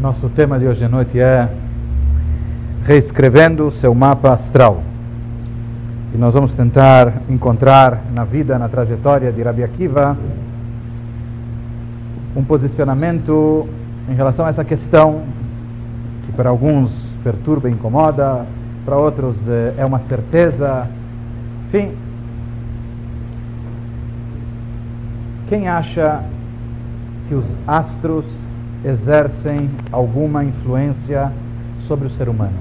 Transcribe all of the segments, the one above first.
Nosso tema de hoje à noite é reescrevendo seu mapa astral. E nós vamos tentar encontrar na vida, na trajetória de Rabi Akiva, um posicionamento em relação a essa questão que para alguns perturba e incomoda, para outros eh, é uma certeza. Enfim, quem acha que os astros exercem alguma influência sobre o ser humano.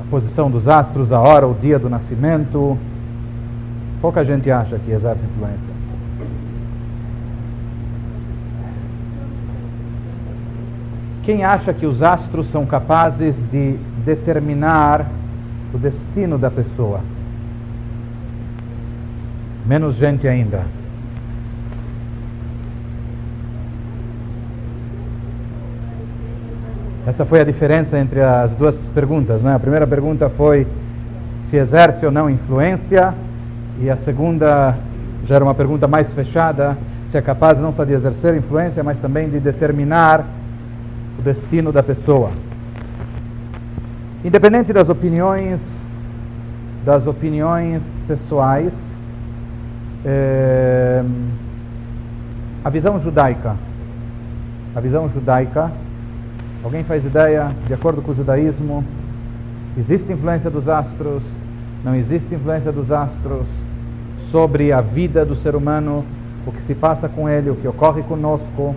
A posição dos astros, a hora, o dia do nascimento, pouca gente acha que exerce influência. Quem acha que os astros são capazes de determinar o destino da pessoa? Menos gente ainda. Essa foi a diferença entre as duas perguntas. Né? A primeira pergunta foi se exerce ou não influência, e a segunda já era uma pergunta mais fechada, se é capaz não só de exercer influência, mas também de determinar o destino da pessoa. Independente das opiniões, das opiniões pessoais, é, a visão judaica, a visão judaica Alguém faz ideia, de acordo com o judaísmo, existe influência dos astros, não existe influência dos astros sobre a vida do ser humano, o que se passa com ele, o que ocorre conosco.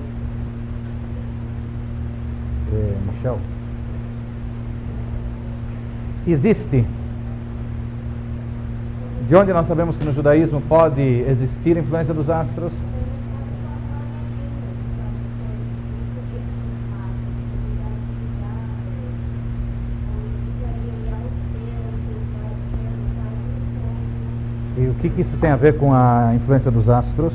É, Michel. Existe. De onde nós sabemos que no judaísmo pode existir influência dos astros? Que, que isso tem a ver com a influência dos astros?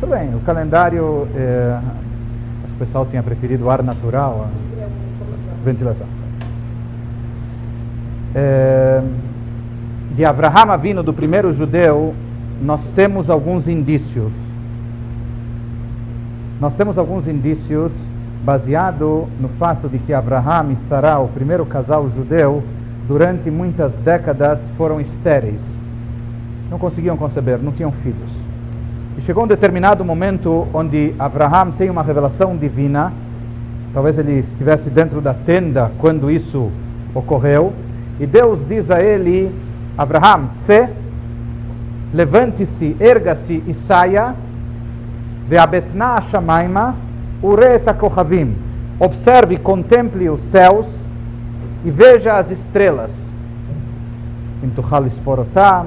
Tudo bem, o calendário, é, acho que o pessoal tinha preferido ar natural, a ventilação. É, de Abraham vindo do primeiro judeu, nós temos alguns indícios nós temos alguns indícios baseado no fato de que Abraham e Sarah, o primeiro casal judeu, durante muitas décadas foram estéreis. Não conseguiam conceber, não tinham filhos. E chegou um determinado momento onde Abraham tem uma revelação divina. Talvez ele estivesse dentro da tenda quando isso ocorreu. E Deus diz a ele: Abraham, se levante-se, erga-se e saia Ve'abetna Shamaima ureta kochavim. Observe, contemple os céus e veja as estrelas.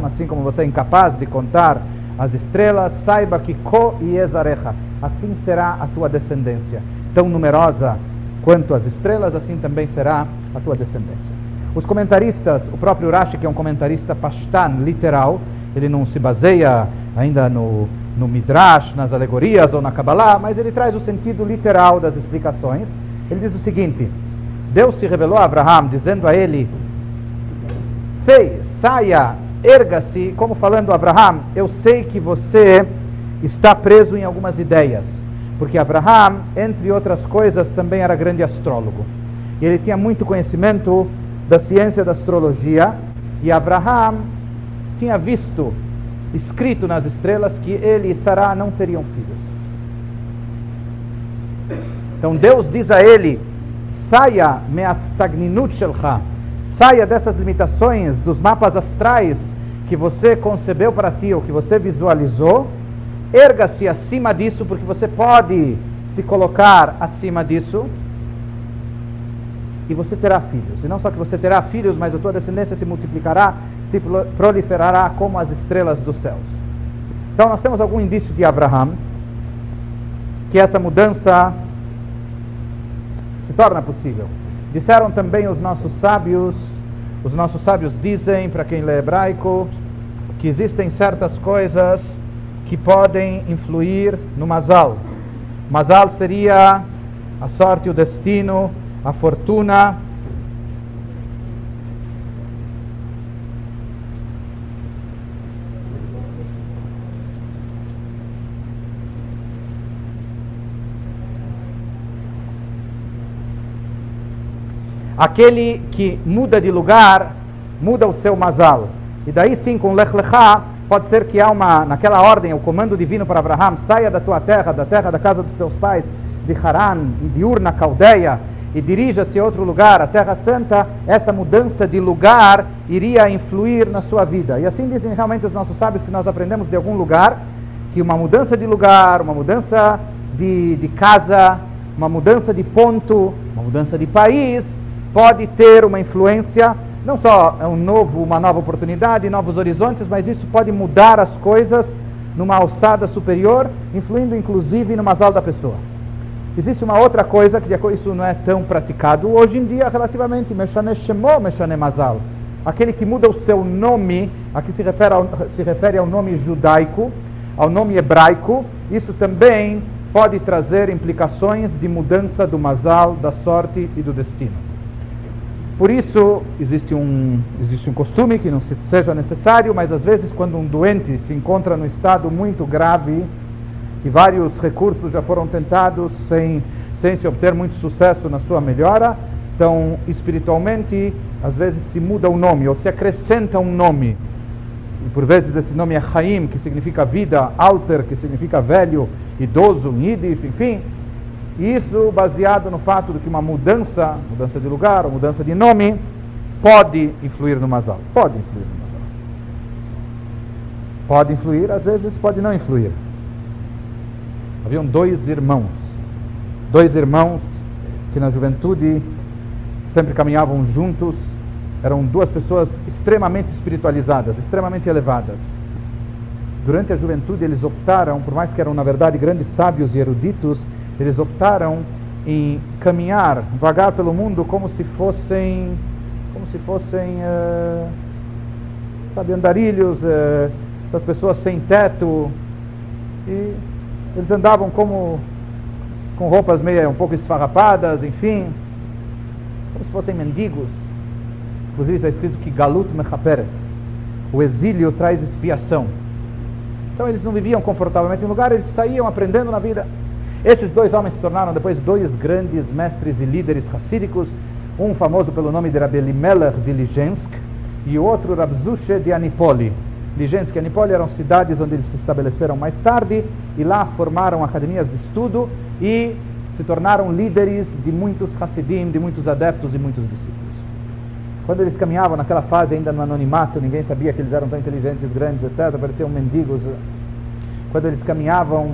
Assim como você é incapaz de contar as estrelas, saiba que ko yezarecha. Assim será a tua descendência. Tão numerosa quanto as estrelas, assim também será a tua descendência. Os comentaristas, o próprio Rashi, que é um comentarista pashtan, literal, ele não se baseia ainda no no Midrash, nas alegorias ou na Kabbalah, mas ele traz o sentido literal das explicações. Ele diz o seguinte: Deus se revelou a Abraham dizendo a ele: Sei, saia, erga-se, como falando a Abraham, eu sei que você está preso em algumas ideias, porque Abraham, entre outras coisas, também era grande astrólogo. E ele tinha muito conhecimento da ciência da astrologia, e Abraham tinha visto escrito nas estrelas que ele e Sará não teriam filhos. Então Deus diz a ele: saia me'atstagninut shelcha, saia dessas limitações dos mapas astrais que você concebeu para ti ou que você visualizou, erga-se acima disso porque você pode se colocar acima disso e você terá filhos. E não só que você terá filhos, mas a tua descendência se multiplicará se proliferará como as estrelas dos céus. Então nós temos algum indício de Abraham que essa mudança se torna possível. Disseram também os nossos sábios, os nossos sábios dizem, para quem lê hebraico, que existem certas coisas que podem influir no Mazal. Mazal seria a sorte, o destino, a fortuna, aquele que muda de lugar, muda o seu mazal. E daí sim, com Lech Lechá, pode ser que há uma, naquela ordem, o comando divino para Abraham, saia da tua terra, da terra da casa dos teus pais, de Haran e de Ur na Caldeia, e dirija-se a outro lugar, a Terra Santa, essa mudança de lugar iria influir na sua vida. E assim dizem realmente os nossos sábios que nós aprendemos de algum lugar, que uma mudança de lugar, uma mudança de, de casa, uma mudança de ponto, uma mudança de país, pode ter uma influência, não só um novo, uma nova oportunidade, novos horizontes, mas isso pode mudar as coisas numa alçada superior, influindo inclusive no masal da pessoa. Existe uma outra coisa que isso não é tão praticado hoje em dia relativamente, Meshane Shemo, Meshane Mazal. Aquele que muda o seu nome, aqui se refere, ao, se refere ao nome judaico, ao nome hebraico, isso também pode trazer implicações de mudança do Mazal, da sorte e do destino. Por isso, existe um, existe um costume que não seja necessário, mas às vezes, quando um doente se encontra num estado muito grave, e vários recursos já foram tentados sem, sem se obter muito sucesso na sua melhora. Então, espiritualmente, às vezes se muda o nome ou se acrescenta um nome. E por vezes esse nome é Chaim, que significa vida, Alter, que significa velho, idoso, Yiddish, enfim. Isso baseado no fato de que uma mudança, mudança de lugar mudança de nome, pode influir no Mazal. Pode influir no Mazal. Pode influir, às vezes pode não influir. Haviam dois irmãos, dois irmãos que na juventude sempre caminhavam juntos, eram duas pessoas extremamente espiritualizadas, extremamente elevadas. Durante a juventude eles optaram, por mais que eram na verdade grandes sábios e eruditos, eles optaram em caminhar, vagar pelo mundo como se fossem, como se fossem, uh, sabe, andarilhos, uh, essas pessoas sem teto e eles andavam como com roupas meio um pouco esfarrapadas, enfim, como se fossem mendigos. Inclusive está escrito que Galut Mechaperet, o exílio traz expiação. Então eles não viviam confortavelmente em lugar, eles saíam aprendendo na vida. Esses dois homens se tornaram depois dois grandes mestres e líderes racídicos, um famoso pelo nome de Rabbi Elimelech de Ligensk e o outro Rabzushe de Anipoli. Ligensk e Anipoli eram cidades onde eles se estabeleceram mais tarde e lá formaram academias de estudo e se tornaram líderes de muitos Hassidim, de muitos adeptos e muitos discípulos. Quando eles caminhavam naquela fase ainda no anonimato, ninguém sabia que eles eram tão inteligentes, grandes, etc., pareciam mendigos. Quando eles caminhavam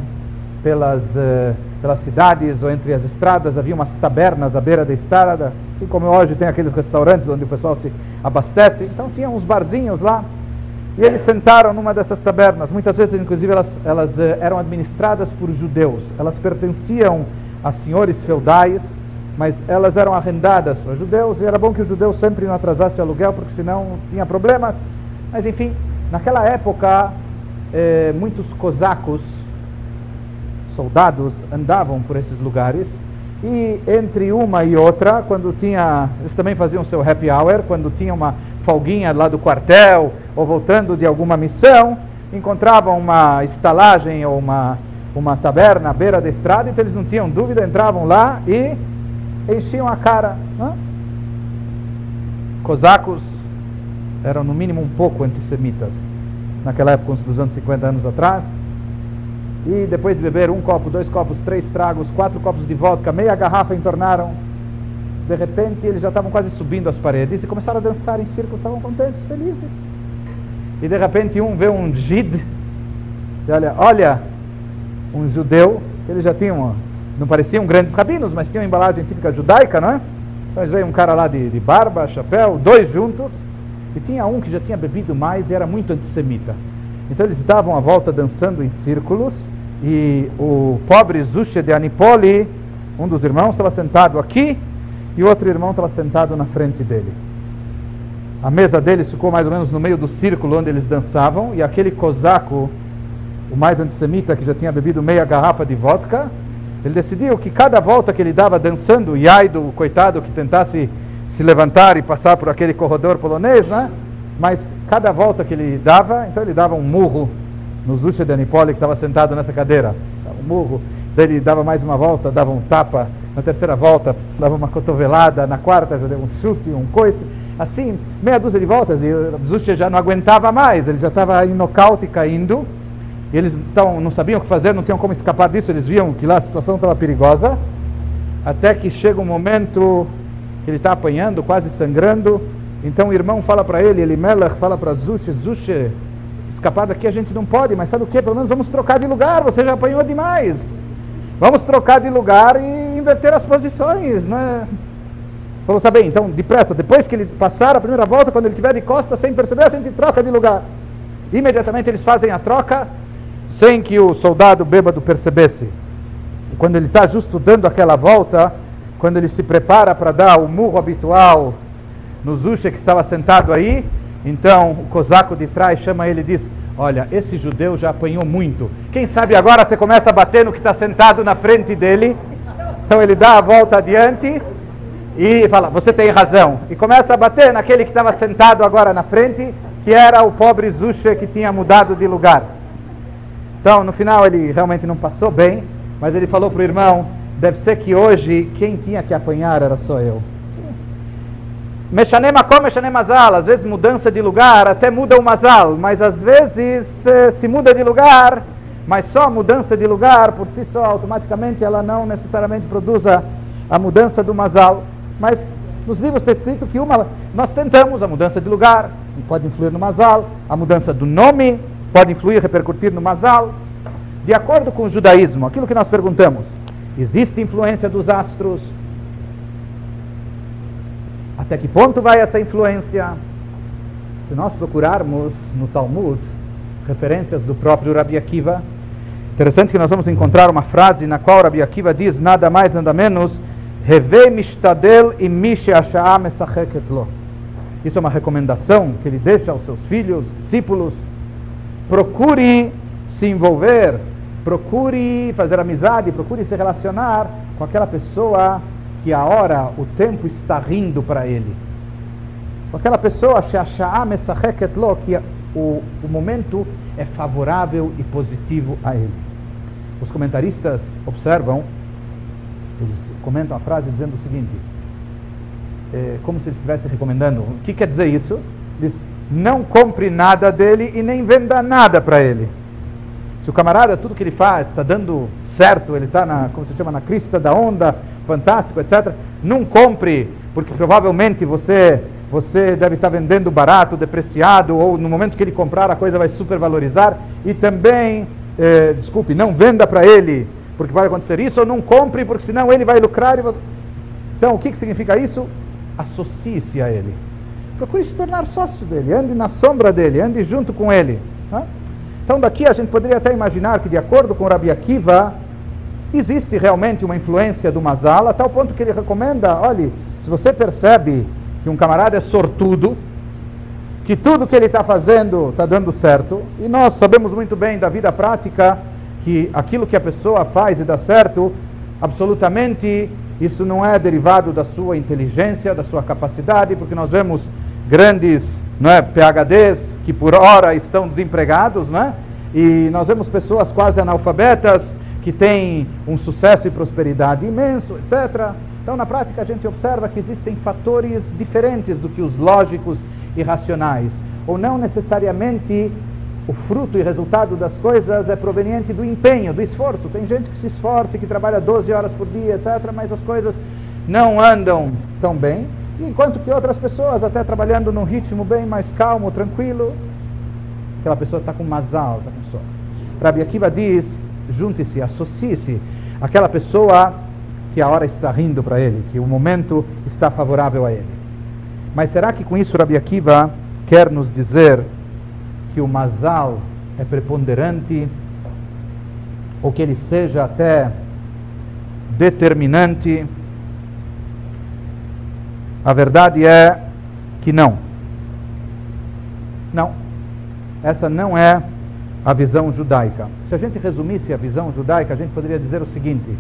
pelas, uh, pelas cidades ou entre as estradas, havia umas tabernas à beira da estrada, assim como hoje tem aqueles restaurantes onde o pessoal se abastece. Então tinham uns barzinhos lá e eles sentaram numa dessas tabernas. Muitas vezes, inclusive, elas, elas eh, eram administradas por judeus. Elas pertenciam a senhores feudais, mas elas eram arrendadas para judeus. E era bom que os judeus sempre não atrasassem o aluguel, porque senão tinha problemas. Mas, enfim, naquela época, eh, muitos cosacos, soldados, andavam por esses lugares. E entre uma e outra, quando tinha. Eles também faziam seu happy hour, quando tinha uma folguinha lá do quartel ou voltando de alguma missão, encontravam uma estalagem ou uma, uma taberna à beira da estrada, então eles não tinham dúvida, entravam lá e enchiam a cara. Não? Cosacos eram no mínimo um pouco antissemitas naquela época, uns 250 anos atrás. E depois de beber um copo, dois copos, três tragos, quatro copos de vodka, meia garrafa entornaram de repente eles já estavam quase subindo as paredes e começaram a dançar em círculos, estavam contentes, felizes. E de repente um vê um jid, e olha, olha, um judeu, eles já tinham, não pareciam grandes rabinos, mas tinham embalagem típica judaica, não é? Então eles veem um cara lá de, de barba, chapéu, dois juntos, e tinha um que já tinha bebido mais e era muito antissemita. Então eles davam a volta dançando em círculos, e o pobre Zusha de Anipoli, um dos irmãos, estava sentado aqui, e o outro irmão estava sentado na frente dele. A mesa deles ficou mais ou menos no meio do círculo onde eles dançavam, e aquele cosaco, o mais antissemita, que já tinha bebido meia garrafa de vodka, ele decidiu que cada volta que ele dava dançando, e ai do coitado que tentasse se levantar e passar por aquele corredor polonês, né? mas cada volta que ele dava, então ele dava um murro no Zusha de Anipoli que estava sentado nessa cadeira, um murro, daí ele dava mais uma volta, dava um tapa Na terceira volta, dava uma cotovelada. Na quarta, já deu um chute, um coice. Assim, meia dúzia de voltas. E o Zusha já não aguentava mais. Ele já estava em nocaute caindo. E eles então, não sabiam o que fazer, não tinham como escapar disso. Eles viam que lá a situação estava perigosa. Até que chega um momento que ele está apanhando, quase sangrando. Então o irmão fala para ele, Elimelech fala para Zusha, Zusha, escapar daqui a gente não pode, mas sabe o que? Pelo menos vamos trocar de lugar, você já apanhou demais. Vamos trocar de lugar e inverter as posições, né? Falou, tá bem, então depressa, depois que ele passar a primeira volta, quando ele estiver de costas, sem perceber, a gente troca de lugar. Imediatamente eles fazem a troca, sem que o soldado bêbado percebesse. Quando ele está justo dando aquela volta, quando ele se prepara para dar o murro habitual no Zusha que estava sentado aí, então o cosaco de trás chama ele e diz: Olha, esse judeu já apanhou muito. Quem sabe agora você começa a bater no que está sentado na frente dele? Então ele dá a volta adiante e fala: Você tem razão. E começa a bater naquele que estava sentado agora na frente, que era o pobre Zusha que tinha mudado de lugar. Então no final ele realmente não passou bem, mas ele falou para o irmão: Deve ser que hoje quem tinha que apanhar era só eu. Mexanem makom, mexanem mazal. Às vezes mudança de lugar até muda o mazal, mas às vezes se muda de lugar, mas só a mudança de lugar por si só, automaticamente ela não necessariamente produz a, a mudança do mazal. Mas nos livros está escrito que uma, nós tentamos a mudança de lugar, pode influir no mazal, a mudança do nome pode influir, repercutir no mazal. De acordo com o judaísmo, aquilo que nós perguntamos, existe influência dos astros, até que ponto vai essa influência? Se nós procurarmos no Talmud referências do próprio Rabi Akiva, interessante que nós vamos encontrar uma frase na qual Rabi Akiva diz nada mais nada menos Reve mishtadel imish lo. Isso é uma recomendação que ele deixa aos seus filhos, discípulos. Procure se envolver, procure fazer amizade, procure se relacionar com aquela pessoa que a hora, o tempo está rindo para ele. Aquela pessoa, que o, o momento é favorável e positivo a ele. Os comentaristas observam, eles comentam a frase dizendo o seguinte, é, como se eles estivessem recomendando. O que quer dizer isso? Diz, não compre nada dele e nem venda nada para ele. Se o camarada, tudo que ele faz, está dando certo, ele está na, como se chama, na crista da onda, fantástico, etc. Não compre, porque provavelmente você você deve estar vendendo barato, depreciado, ou no momento que ele comprar a coisa vai supervalorizar. E também, eh, desculpe, não venda para ele, porque vai acontecer isso, ou não compre, porque senão ele vai lucrar. Você... Então, o que, que significa isso? Associe-se a ele. Procure se tornar sócio dele, ande na sombra dele, ande junto com ele. Então, daqui a gente poderia até imaginar que, de acordo com Rabi Akiva, existe realmente uma influência do Mazal, a tal ponto que ele recomenda, olhe, se você percebe que um camarada é sortudo, que tudo que ele está fazendo está dando certo, e nós sabemos muito bem da vida prática que aquilo que a pessoa faz e dá certo, absolutamente isso não é derivado da sua inteligência, da sua capacidade, porque nós vemos grandes não é, PHDs que por hora estão desempregados, não é? e nós vemos pessoas quase analfabetas que tem um sucesso e prosperidade imenso, etc. Então, na prática, a gente observa que existem fatores diferentes do que os lógicos e racionais. Ou não necessariamente o fruto e resultado das coisas é proveniente do empenho, do esforço. Tem gente que se esforça, que trabalha 12 horas por dia, etc., mas as coisas não andam tão bem. Enquanto que outras pessoas, até trabalhando num ritmo bem mais calmo, tranquilo, aquela pessoa está com mazal, com sono. Rabi Akiva diz junte-se, associe-se àquela pessoa que a hora está rindo para ele, que o momento está favorável a ele. Mas será que com isso Rabi Akiva quer nos dizer que o mazal é preponderante ou que ele seja até determinante? A verdade é que não. Não. Essa não é a visão judaica. Se a gente resumisse a visão judaica, a gente poderia dizer o seguinte: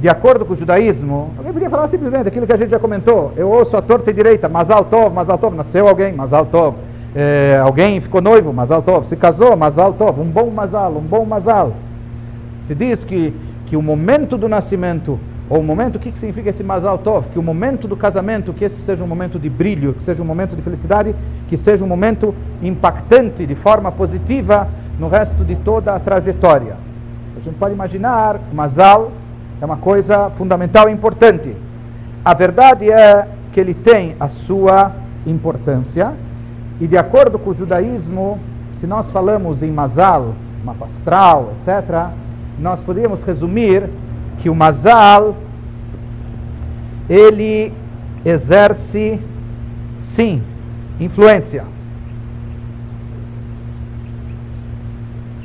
de acordo com o judaísmo, alguém poderia falar simplesmente aquilo que a gente já comentou. Eu ouço a torta e direita, Mazal Tov, Mazal Tov, nasceu alguém, Mazal Tov. É, alguém ficou noivo, Mazal Tov. Se casou, Mazal Tov. Um bom Mazal, um bom Mazal. Se diz que, que o momento do nascimento ou o momento, o que, que significa esse Mazal Tov? Que o momento do casamento, que esse seja um momento de brilho, que seja um momento de felicidade, que seja um momento impactante de forma positiva no resto de toda a trajetória. A gente pode imaginar que Mazal é uma coisa fundamental e importante. A verdade é que ele tem a sua importância, e de acordo com o judaísmo, se nós falamos em Mazal, mapa astral, etc., nós poderíamos resumir que o Mazal ele exerce sim influência.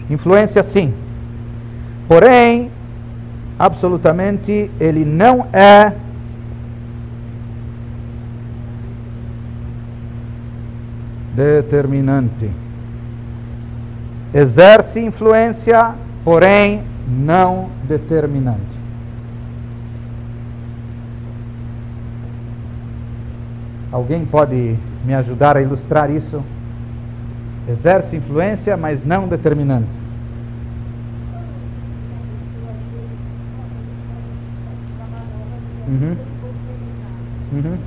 Influência sim. Porém, absolutamente ele não é determinante. Exerce influência, porém não determinante. Alguém pode me ajudar a ilustrar isso? Exerce influência, mas não determinante. Uhum. Uhum.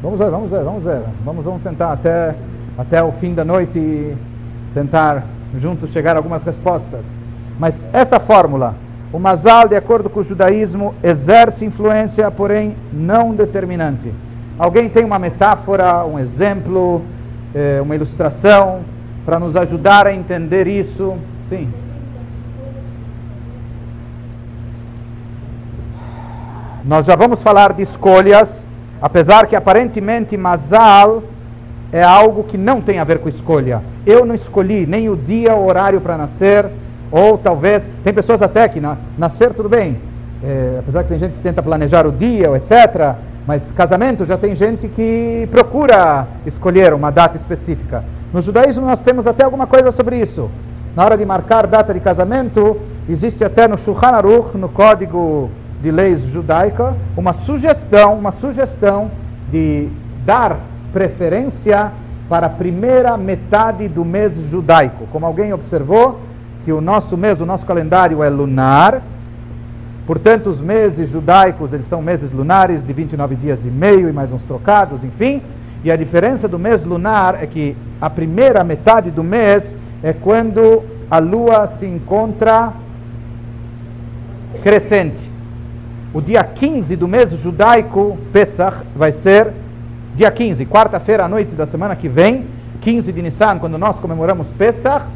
Vamos ver, vamos ver, vamos ver. Vamos, vamos tentar até, até o fim da noite tentar juntos chegar a algumas respostas. Mas essa fórmula, o Mazal, de acordo com o judaísmo, exerce influência, porém não determinante. Alguém tem uma metáfora, um exemplo, eh, uma ilustração para nos ajudar a entender isso? Sim. Nós já vamos falar de escolhas, apesar que aparentemente Mazal é algo que não tem a ver com escolha. Eu não escolhi nem o dia, o horário para nascer, ou talvez, tem pessoas até que na, nascer tudo bem, é, apesar que tem gente que tenta planejar o dia, etc. Mas casamento já tem gente que procura escolher uma data específica. No judaísmo nós temos até alguma coisa sobre isso. Na hora de marcar data de casamento, existe até no Shulchan Aruch, no Código de Leis Judaica, uma sugestão, uma sugestão de dar preferência para a primeira metade do mês judaico. Como alguém observou, que o nosso mês, o nosso calendário é lunar, portanto os meses judaicos, eles são meses lunares de 29 dias e meio e mais uns trocados, enfim, e a diferença do mês lunar é que a primeira metade do mês é quando a lua se encontra crescente. O dia 15 do mês judaico, Pesach, vai ser dia 15, quarta-feira à noite da semana que vem, 15 de Nissan, quando nós comemoramos Pesach,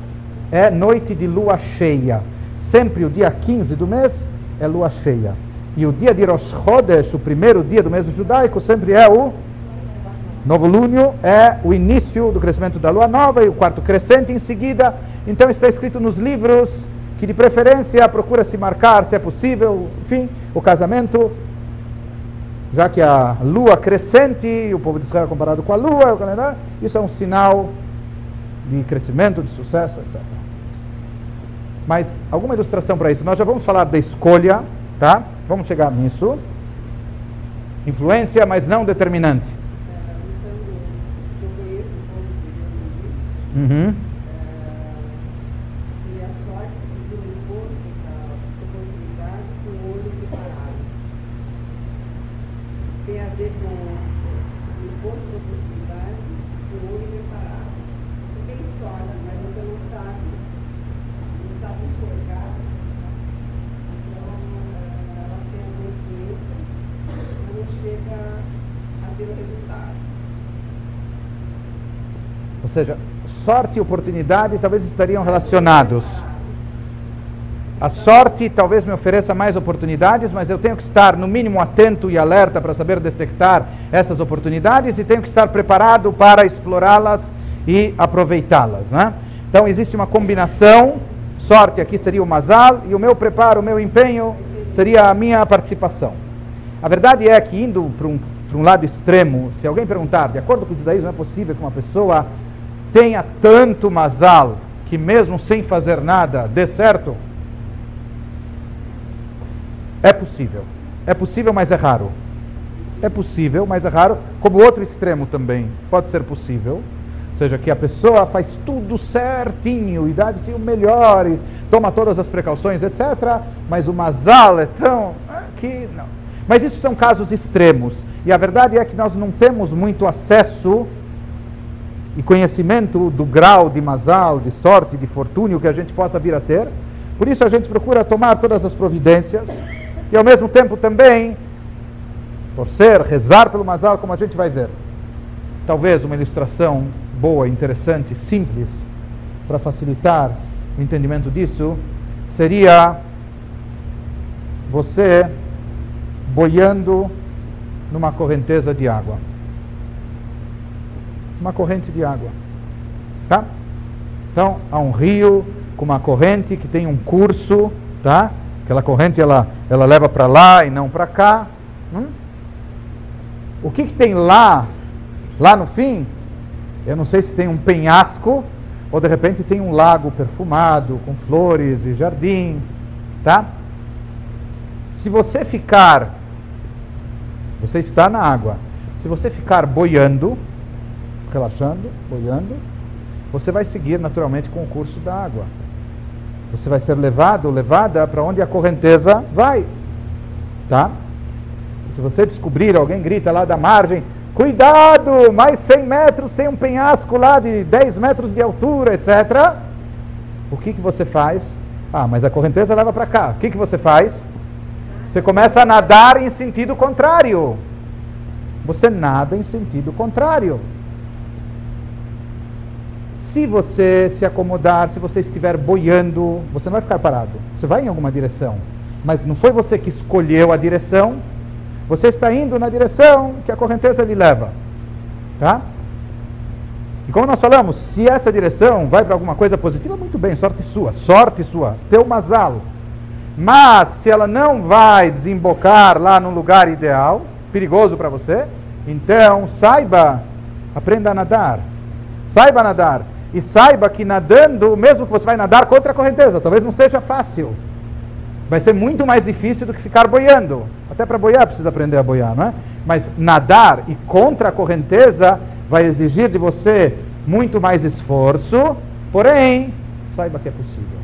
é noite de lua cheia. Sempre o dia 15 do mês é lua cheia. E o dia de Rosh Chodesh, o primeiro dia do mês judaico, sempre é o novo lúnio, é o início do crescimento da lua nova e o quarto crescente em seguida. Então está escrito nos livros que de preferência procura se marcar, se é possível, enfim, o casamento, já que a lua crescente, o povo de Israel é comparado com a lua, isso é um sinal de crescimento, de sucesso, etc. Mas alguma ilustração para isso? Nós já vamos falar da escolha, tá? Vamos chegar nisso. Influência, mas não determinante. Uhum. Seja, sorte e oportunidade talvez estariam relacionados. A sorte talvez me ofereça mais oportunidades, mas eu tenho que estar no mínimo atento e alerta para saber detectar essas oportunidades e tenho que estar preparado para explorá-las e aproveitá-las. Né? Então existe uma combinação, sorte aqui seria o mazal e o meu preparo, o meu empenho seria a minha participação. A verdade é que indo para um, para um lado extremo, se alguém perguntar, de acordo com o judaísmo, é possível que uma pessoa tenha tanto mazal que mesmo sem fazer nada dê certo? É possível. É possível, mas é raro. É possível, mas é raro. Como outro extremo também pode ser possível. Ou seja, que a pessoa faz tudo certinho e dá de si o melhor e toma todas as precauções, etc. Mas o mazal é tão. que não. Mas isso são casos extremos. E a verdade é que nós não temos muito acesso e conhecimento do grau de mazal, de sorte, de fortúnio que a gente possa vir a ter. Por isso a gente procura tomar todas as providências e ao mesmo tempo também torcer, rezar pelo mazal, como a gente vai ver. Talvez uma ilustração boa, interessante, simples, para facilitar o entendimento disso, seria você boiando numa correnteza de água. Uma corrente de água. Tá? Então, há um rio com uma corrente que tem um curso, tá? Aquela corrente ela, ela leva para lá e não para cá. Hum? O que, que tem lá, lá no fim? Eu não sei se tem um penhasco ou de repente tem um lago perfumado com flores e jardim, tá? Se você ficar, você está na água. Se você ficar boiando, relaxando, boiando, você vai seguir naturalmente com o curso da água. Você vai ser levado, levada para onde a correnteza vai, tá? se você descobrir, alguém grita lá da margem, Cuidado, mais 100 metros tem um penhasco lá de 10 metros de altura, etc. O que, que você faz? Ah, mas a correnteza leva para cá. O que, que você faz? Você começa a nadar em sentido contrário. Você nada em sentido contrário. Se você se acomodar, se você estiver boiando, você não vai ficar parado. Você vai em alguma direção. Mas não foi você que escolheu a direção, você está indo na direção que a correnteza lhe leva. Tá? E como nós falamos, se essa direção vai para alguma coisa positiva, muito bem, sorte sua, sorte sua, teu mazalo. Mas se ela não vai desembocar lá no lugar ideal, perigoso para você, então saiba, aprenda a nadar. Saiba nadar. E saiba que nadando, mesmo que você vai nadar contra a correnteza, talvez não seja fácil vai ser muito mais difícil do que ficar boiando. Até para boiar precisa aprender a boiar, não é? Mas nadar e contra a correnteza vai exigir de você muito mais esforço, porém, saiba que é possível.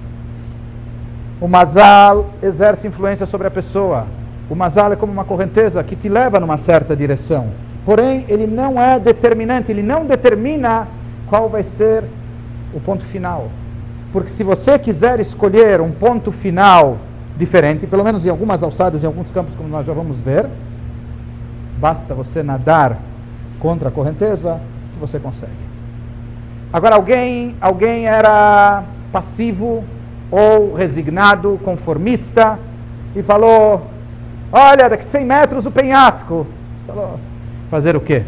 O mazal exerce influência sobre a pessoa. O mazal é como uma correnteza que te leva numa certa direção. Porém, ele não é determinante, ele não determina qual vai ser o ponto final. Porque se você quiser escolher um ponto final diferente, pelo menos em algumas alçadas, em alguns campos, como nós já vamos ver. Basta você nadar contra a correnteza que você consegue. Agora, alguém, alguém era passivo ou resignado, conformista, e falou: Olha, daqui 100 metros o penhasco. Falou: Fazer o quê?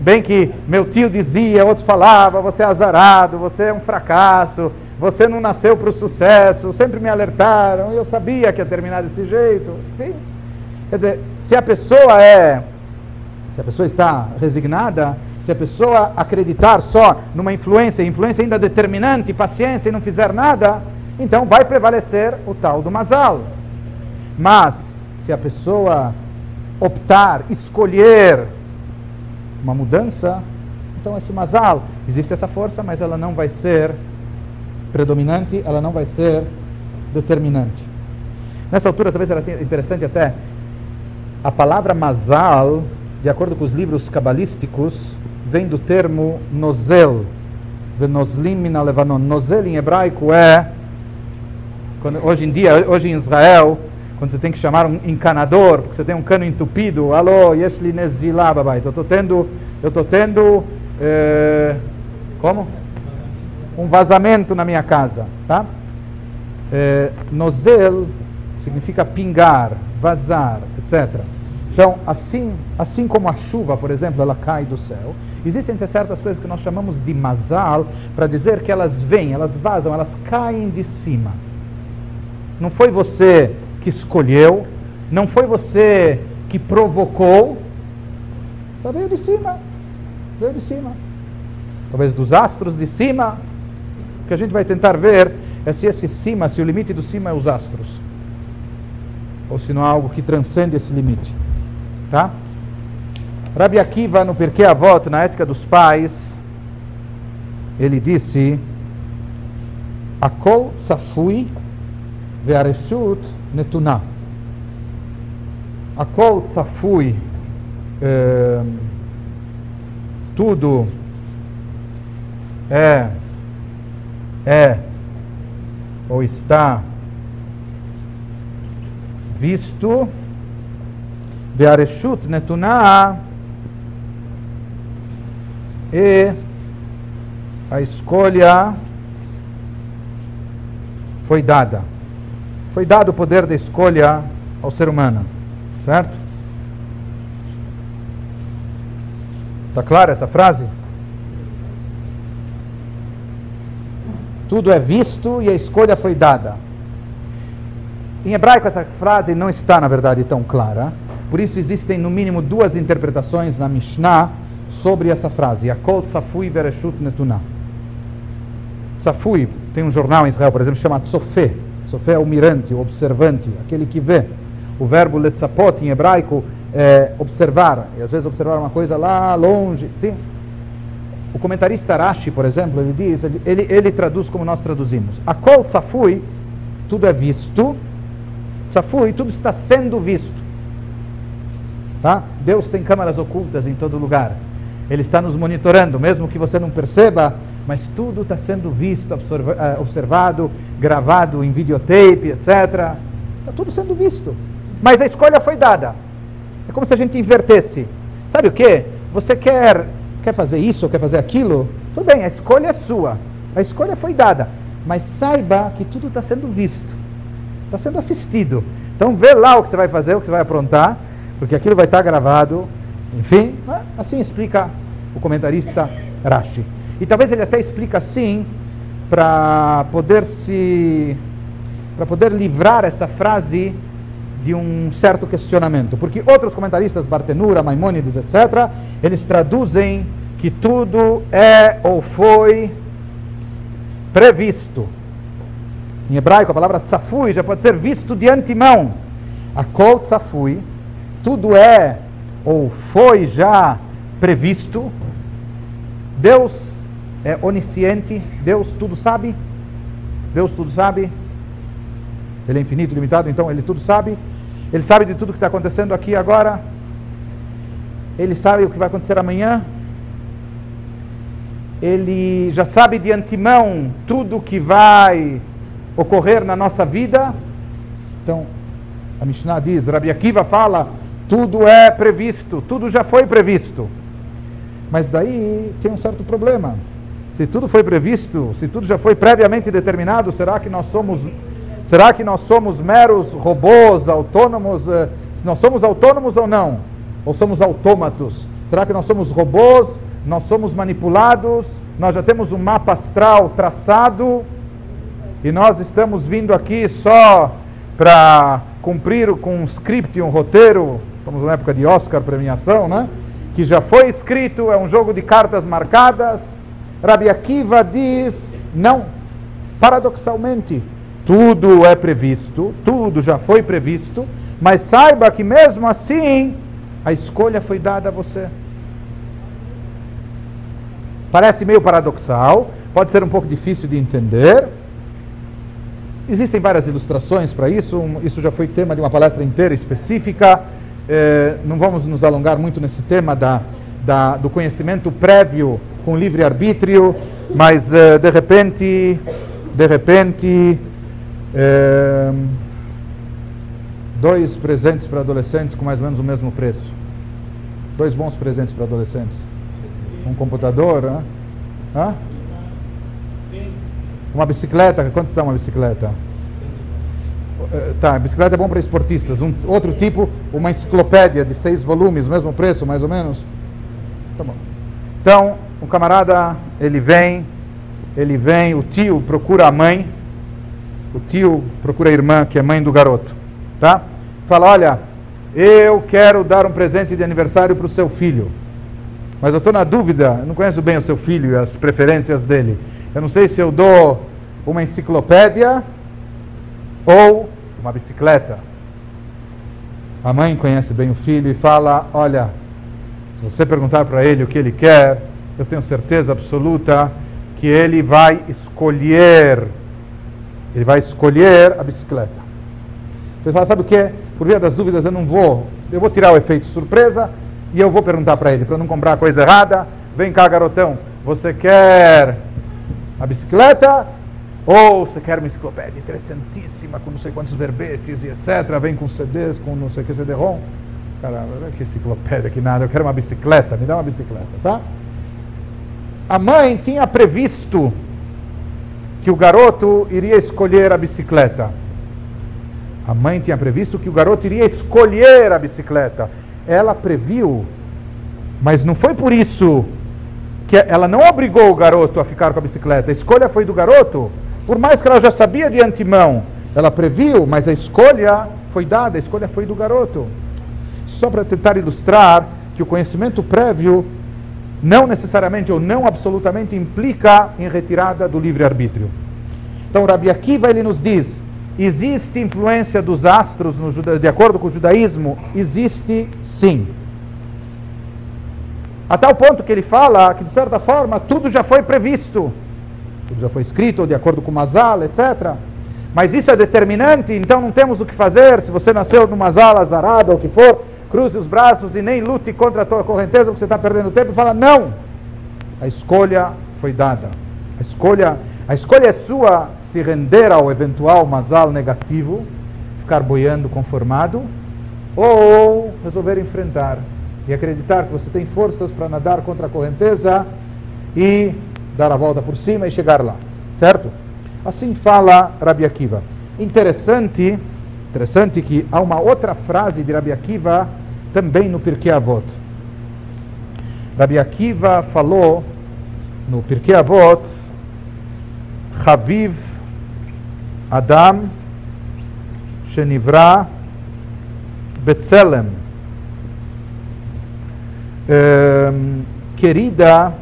Bem que meu tio dizia, outros falavam: Você é azarado, você é um fracasso, você não nasceu para o sucesso, sempre me alertaram, eu sabia que ia terminar desse jeito. Enfim, quer dizer, se a pessoa é, se a pessoa está resignada, se a pessoa acreditar só numa influência, influência ainda determinante, paciência e não fizer nada, então vai prevalecer o tal do masal. Mas, se a pessoa optar, escolher uma mudança, então esse masal, existe essa força, mas ela não vai ser predominante, ela não vai ser determinante. Nessa altura, talvez era interessante até, a palavra mazal, de acordo com os livros cabalísticos, vem do termo nozel, venoslim mina levanon. Nozel em hebraico é, quando, hoje em dia, hoje em Israel, quando você tem que chamar um encanador, porque você tem um cano entupido, alô, yeshli nezilá, babai, eu estou tendo, eu estou tendo, eh, como? um vazamento na minha casa, tá? É, nozel significa pingar, vazar, etc. Então, assim, assim como a chuva, por exemplo, ela cai do céu, existem certas coisas que nós chamamos de mazal, para dizer que elas vêm, elas vazam, elas caem de cima. Não foi você que escolheu, não foi você que provocou, só veio de cima, veio de cima. Talvez dos astros de cima, o que a gente vai tentar ver é se esse cima, se o limite do cima é os astros. Ou se não há algo que transcende esse limite. Tá? Rabi Akiva, no Porquê Avot, na Ética dos Pais, ele disse: Akol tsafui netunah. Akol tsafui, eh, tudo é, é ou está visto Beareshut Netuná e a escolha foi dada. Foi dado o poder da escolha ao ser humano, certo? Está clara essa frase? Tudo é visto e a escolha foi dada. Em hebraico essa frase não está, na verdade, tão clara. Por isso existem no mínimo duas interpretações na Mishnah sobre essa frase. Yakol Safui Bereshut Netunah. Safui tem um jornal em Israel, por exemplo, chamado Sofé. Sofé é o mirante, o observante, aquele que vê. O verbo letzapot em hebraico é observar. E às vezes observar uma coisa lá longe. Sim, o comentarista Rashi, por exemplo, ele diz, ele, ele traduz como nós traduzimos. A kol tzafui, tudo é visto. Tzafui, tudo está sendo visto. Tá? Deus tem câmaras ocultas em todo lugar. Ele está nos monitorando, mesmo que você não perceba, mas tudo está sendo visto, eh, observado, gravado em videotape, etc. Está tudo sendo visto. Mas a escolha foi dada. É como se a gente invertesse. Sabe o que? Você quer quer fazer isso quer fazer aquilo, tudo bem, a escolha é sua. A escolha foi dada. Mas saiba que tudo está sendo visto, está sendo assistido. Então vê lá o que você vai fazer, o que você vai aprontar, porque aquilo vai estar gravado. Enfim, né? assim explica o comentarista Rashi. E talvez ele até explica assim para poder se para poder livrar essa frase de um certo questionamento, porque outros comentaristas, Bartenura, Maimônides, etc., eles traduzem que tudo é ou foi previsto. Em hebraico, a palavra tsafui já pode ser visto de antemão. A kol tsafui, tudo é ou foi já previsto. Deus é onisciente, Deus tudo sabe. Deus tudo sabe. Ele é infinito, limitado, então ele tudo sabe. Ele sabe de tudo que está acontecendo aqui agora. Ele sabe o que vai acontecer amanhã. Ele já sabe de antemão tudo que vai ocorrer na nossa vida. Então, a Mishnah diz, Rabi Akiva fala, tudo é previsto, tudo já foi previsto. Mas daí tem um certo problema. Se tudo foi previsto, se tudo já foi previamente determinado, será que nós somos Será que nós somos meros robôs autônomos? Eh, nós somos autônomos ou não? Ou somos autômatos? Será que nós somos robôs? Nós somos manipulados? Nós já temos um mapa astral traçado? E nós estamos vindo aqui só para cumprir com um script, um roteiro, estamos na época de Oscar premiação, né? Que já foi escrito, é um jogo de cartas marcadas. Rabi Akiva diz, não, paradoxalmente, tudo é previsto, tudo já foi previsto, mas saiba que mesmo assim a escolha foi dada a você. Parece meio paradoxal, pode ser um pouco difícil de entender. Existem várias ilustrações para isso, isso já foi tema de uma palestra inteira específica. Eh, não vamos nos alongar muito nesse tema da, da, do conhecimento prévio com livre-arbítrio, mas eh, de repente, de repente, é, dois presentes para adolescentes com mais ou menos o mesmo preço. Dois bons presentes para adolescentes. Um computador? Hã? Uma bicicleta, quanto está uma bicicleta? É, tá, bicicleta é bom para esportistas. Um, outro tipo, uma enciclopédia de seis volumes, mesmo preço, mais ou menos. Tá bom. Então, o camarada, ele vem, ele vem, o tio procura a mãe, o tio procura a irmã, que é mãe do garoto, tá? Fala, olha, eu quero dar um presente de aniversário para o seu filho, mas eu estou na dúvida, eu não conheço bem o seu filho e as preferências dele. Eu não sei se eu dou uma enciclopédia ou uma bicicleta. A mãe conhece bem o filho e fala: Olha, se você perguntar para ele o que ele quer, eu tenho certeza absoluta que ele vai escolher, ele vai escolher a bicicleta. Você fala, sabe o que? Por via das dúvidas eu não vou, eu vou tirar o efeito surpresa e eu vou perguntar para ele, para não comprar coisa errada. Vem cá, garotão, você quer a bicicleta ou você quer uma enciclopédia interessantíssima com não sei quantos verbetes e etc. Vem com CDs, com não sei o que CD-ROM. Caramba, que enciclopédia, que nada. Eu quero uma bicicleta, me dá uma bicicleta, tá? A mãe tinha previsto que o garoto iria escolher a bicicleta. A mãe tinha previsto que o garoto iria escolher a bicicleta. Ela previu, mas não foi por isso que ela não obrigou o garoto a ficar com a bicicleta. A escolha foi do garoto, por mais que ela já sabia de antemão. Ela previu, mas a escolha foi dada, a escolha foi do garoto. Só para tentar ilustrar que o conhecimento prévio não necessariamente ou não absolutamente implica em retirada do livre-arbítrio. Então, Rabi Akiva ele nos diz: existe influência dos astros no, de acordo com o judaísmo? Existe sim. A tal ponto que ele fala que, de certa forma, tudo já foi previsto, tudo já foi escrito de acordo com o Mazal, etc. Mas isso é determinante, então não temos o que fazer. Se você nasceu numa Mazal azarada ou o que for, cruze os braços e nem lute contra a tua correnteza, porque você está perdendo tempo. E fala: não, a escolha foi dada. A escolha, a escolha é sua se render ao eventual Mazal negativo, ficar boiando conformado, ou resolver enfrentar e acreditar que você tem forças para nadar contra a correnteza e dar a volta por cima e chegar lá, certo? Assim fala Rabi Akiva. Interessante, interessante que há uma outra frase de Rabi Akiva também no Pirkei Avot. Rabi Akiva falou no Pirkei Avot, Chaviv Adam Shenivra Betzelem Ehm, querida,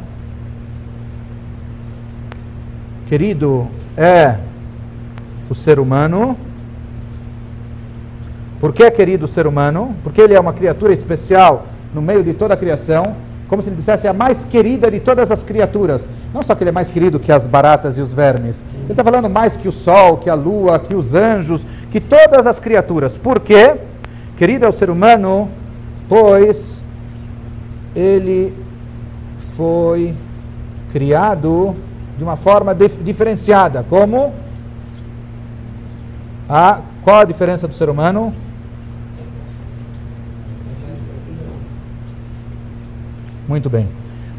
querido é o ser humano. Por que é querido o ser humano? Porque ele é uma criatura especial no meio de toda a criação, como se ele dissesse a mais querida de todas as criaturas. Não só que ele é mais querido que as baratas e os vermes. Ele está falando mais que o sol, que a lua, que os anjos, que todas as criaturas. Por quê? Querido é o ser humano, pois ele foi criado de uma forma diferenciada. Como? A, qual a diferença do ser humano? Muito bem.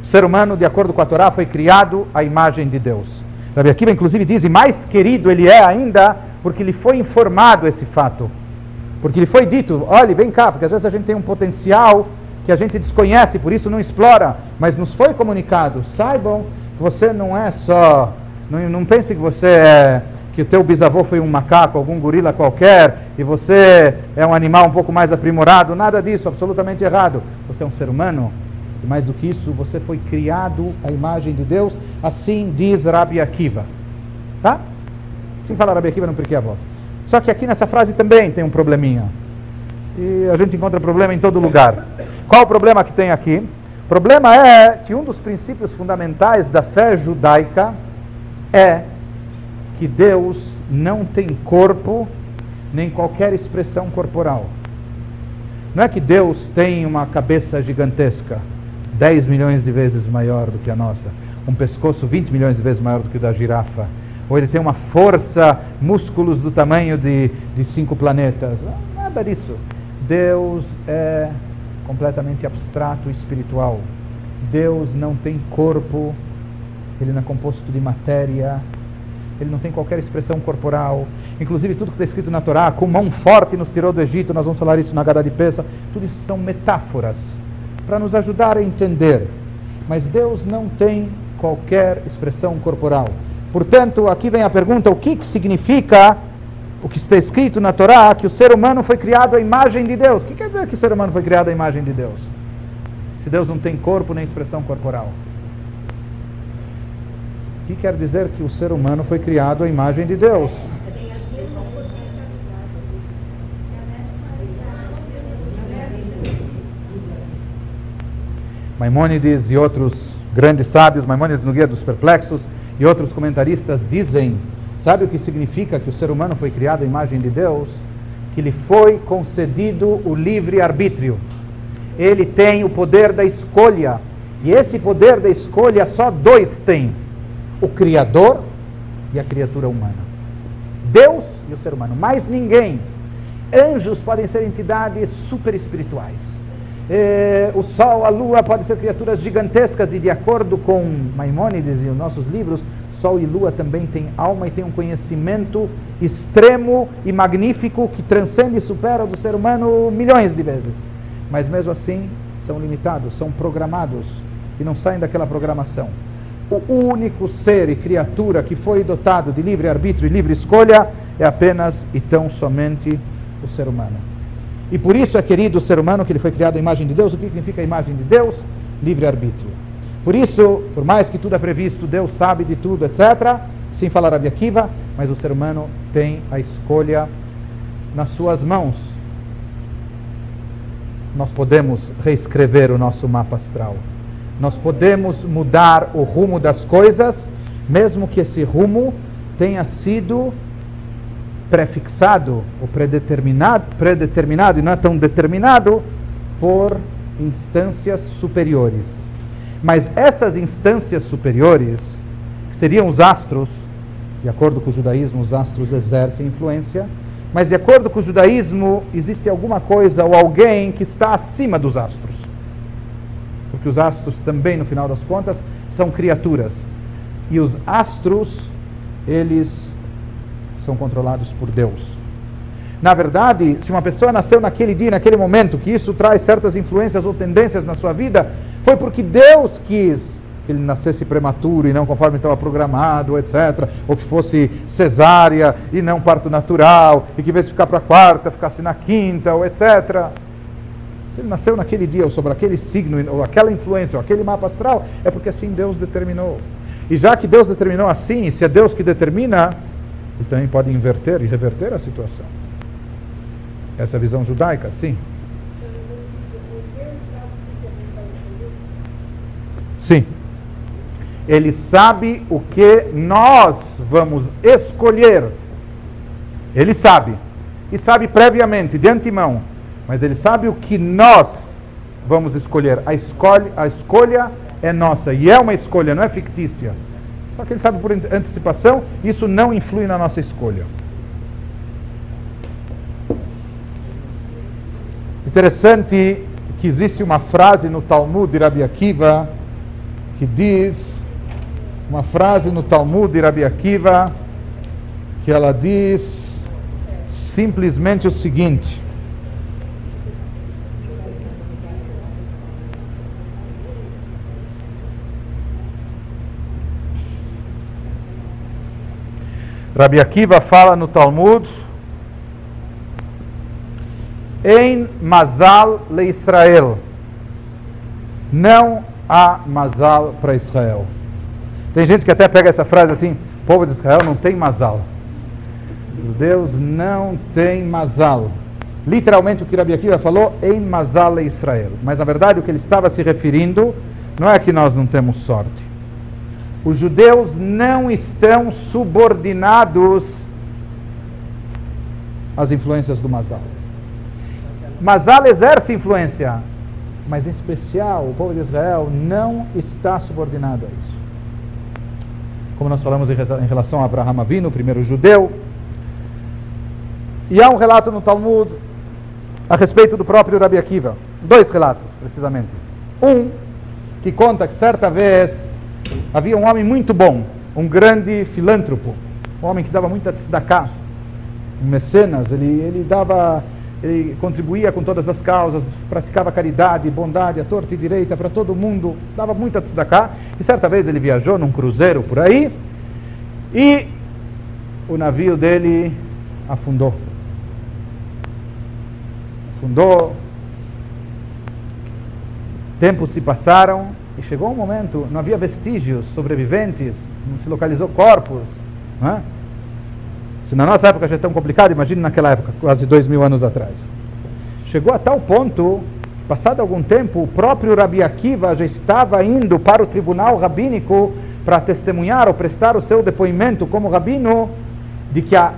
O ser humano, de acordo com a Torá, foi criado à imagem de Deus. Rabi Akiva, inclusive, diz, e mais querido ele é ainda, porque lhe foi informado esse fato. Porque lhe foi dito, olhe, vem cá, porque às vezes a gente tem um potencial que a gente desconhece, por isso não explora, mas nos foi comunicado. Saibam que você não é só, não, não pense que você é, que o teu bisavô foi um macaco, algum gorila qualquer, e você é um animal um pouco mais aprimorado, nada disso, absolutamente errado. Você é um ser humano, e mais do que isso, você foi criado à imagem de Deus, assim diz Rabi Akiva. Tá? Assim fala Rabi Akiva no Porquê a volta. Só que aqui nessa frase também tem um probleminha. E a gente encontra problema em todo lugar. Qual o problema que tem aqui? O problema é que um dos princípios fundamentais da fé judaica é que Deus não tem corpo nem qualquer expressão corporal. Não é que Deus tem uma cabeça gigantesca, 10 milhões de vezes maior do que a nossa, um pescoço 20 milhões de vezes maior do que o da girafa, ou ele tem uma força, músculos do tamanho de, de cinco planetas. Nada disso. Deus é completamente abstrato e espiritual. Deus não tem corpo, ele não é composto de matéria, ele não tem qualquer expressão corporal. Inclusive, tudo que está escrito na Torá, com mão forte nos tirou do Egito, nós vamos falar isso na Gada de Pesa, tudo isso são metáforas para nos ajudar a entender. Mas Deus não tem qualquer expressão corporal. Portanto, aqui vem a pergunta: o que, que significa o que está escrito na Torá, que o ser humano foi criado à imagem de Deus. O que quer dizer que o ser humano foi criado à imagem de Deus? Se Deus não tem corpo nem expressão corporal. O que quer dizer que o ser humano foi criado à imagem de Deus? Maimônides e outros grandes sábios, Maimônides no Guia dos Perplexos, E outros comentaristas dizem: sabe o que significa que o ser humano foi criado à imagem de Deus? Que lhe foi concedido o livre arbítrio. Ele tem o poder da escolha. E esse poder da escolha só dois têm: o Criador e a criatura humana. Deus e o ser humano. Mais ninguém. Anjos podem ser entidades super espirituais. Eh, o Sol, a Lua podem ser criaturas gigantescas e de acordo com Maimônides e os nossos livros, Sol e Lua também têm alma e têm um conhecimento extremo e magnífico que transcende e supera o do ser humano milhões de vezes. Mas mesmo assim são limitados, são programados e não saem daquela programação. O único ser e criatura que foi dotado de livre arbítrio e livre escolha é apenas e tão somente o ser humano. E por isso é querido o ser humano que ele foi criado à imagem de Deus. O que significa a imagem de Deus? Livre arbítrio. Por isso, por mais que tudo é previsto, Deus sabe de tudo, etc. Sem falar a Akiva, mas o ser humano tem a escolha nas suas mãos. Nós podemos reescrever o nosso mapa astral. Nós podemos mudar o rumo das coisas, mesmo que esse rumo tenha sido prefixado ou predeterminado, predeterminado e não é tão determinado por instâncias superiores. Mas essas instâncias superiores, que seriam os astros, de acordo com o judaísmo, os astros exercem influência, mas de acordo com o judaísmo, existe alguma coisa ou alguém que está acima dos astros porque os astros também, no final das contas, são criaturas. E os astros, eles são controlados por Deus. Na verdade, se uma pessoa nasceu naquele dia, naquele momento, que isso traz certas influências ou tendências na sua vida, foi porque Deus quis que ele nascesse prematuro e não conforme estava programado, etc. Ou que fosse cesárea e não parto natural, e que em vez de ficar para a quarta, ficasse na quinta, ou etc. Se ele nasceu naquele dia, ou sobre aquele signo, ou aquela influência, ou aquele mapa astral, é porque assim Deus determinou. E já que Deus determinou assim, se é Deus que determina, ele também pode inverter e reverter a situação. Essa é visão judaica, sim. Sim. Ele sabe o que nós vamos escolher. Ele sabe. E sabe previamente, de antemão, mas ele sabe o que nós vamos escolher. A escolha, a escolha é nossa e é uma escolha, não é fictícia. Só que ele sabe por antecipação, isso não influi na nossa escolha. Interessante que existe uma frase no Talmud de Rabi Akiva que diz, uma frase no Talmud de Rabi Akiva, que ela diz simplesmente o seguinte: Rabi Akiva fala no Talmud em Mazal le Israel. Não há Mazal para Israel. Tem gente que até pega essa frase assim: povo de Israel não tem Mazal. Deus não tem Mazal. Literalmente o que Rabi Akiva falou em Mazal le Israel. Mas na verdade o que ele estava se referindo não é que nós não temos sorte os judeus não estão subordinados às influências do Mazal. Mazal exerce influência, mas em especial o povo de Israel não está subordinado a isso. Como nós falamos em relação a Abraham Avino, o primeiro judeu. E há um relato no Talmud a respeito do próprio Rabi Akiva. Dois relatos, precisamente. Um, que conta que certa vez Havia um homem muito bom, um grande filântropo, um homem que dava muita tzedakah, um mecenas, ele, ele dava, ele contribuía com todas as causas, praticava caridade, bondade, a torta e direita para todo mundo, dava muita tzedakah, e certa vez ele viajou num cruzeiro por aí, e o navio dele afundou. Afundou, tempos se passaram, e chegou um momento, não havia vestígios sobreviventes, não se localizou corpos. Não é? Se na nossa época já é tão complicado, imagine naquela época, quase dois mil anos atrás. Chegou a tal ponto, passado algum tempo, o próprio Rabi Akiva já estava indo para o tribunal rabínico para testemunhar ou prestar o seu depoimento como rabino de que a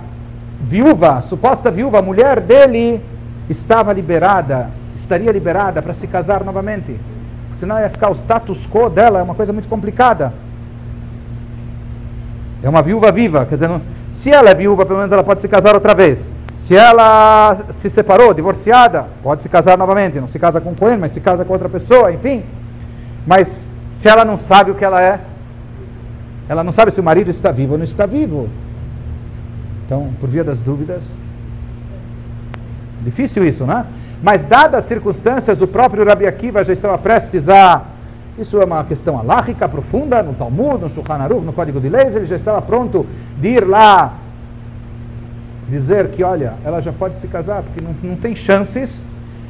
viúva, a suposta viúva, a mulher dele, estava liberada, estaria liberada para se casar novamente. Senão ia ficar o status quo dela, é uma coisa muito complicada. É uma viúva viva, quer dizer, se ela é viúva, pelo menos ela pode se casar outra vez. Se ela se separou, divorciada, pode se casar novamente. Não se casa com Cohen, mas se casa com outra pessoa, enfim. Mas se ela não sabe o que ela é, ela não sabe se o marido está vivo ou não está vivo. Então, por via das dúvidas, difícil isso, né? Mas dadas as circunstâncias, o próprio Rabi Akiva já estava prestes a isso é uma questão alárrica profunda no Talmud, no Shulchan Aruch, no Código de Leis. Ele já estava pronto de ir lá dizer que, olha, ela já pode se casar porque não, não tem chances.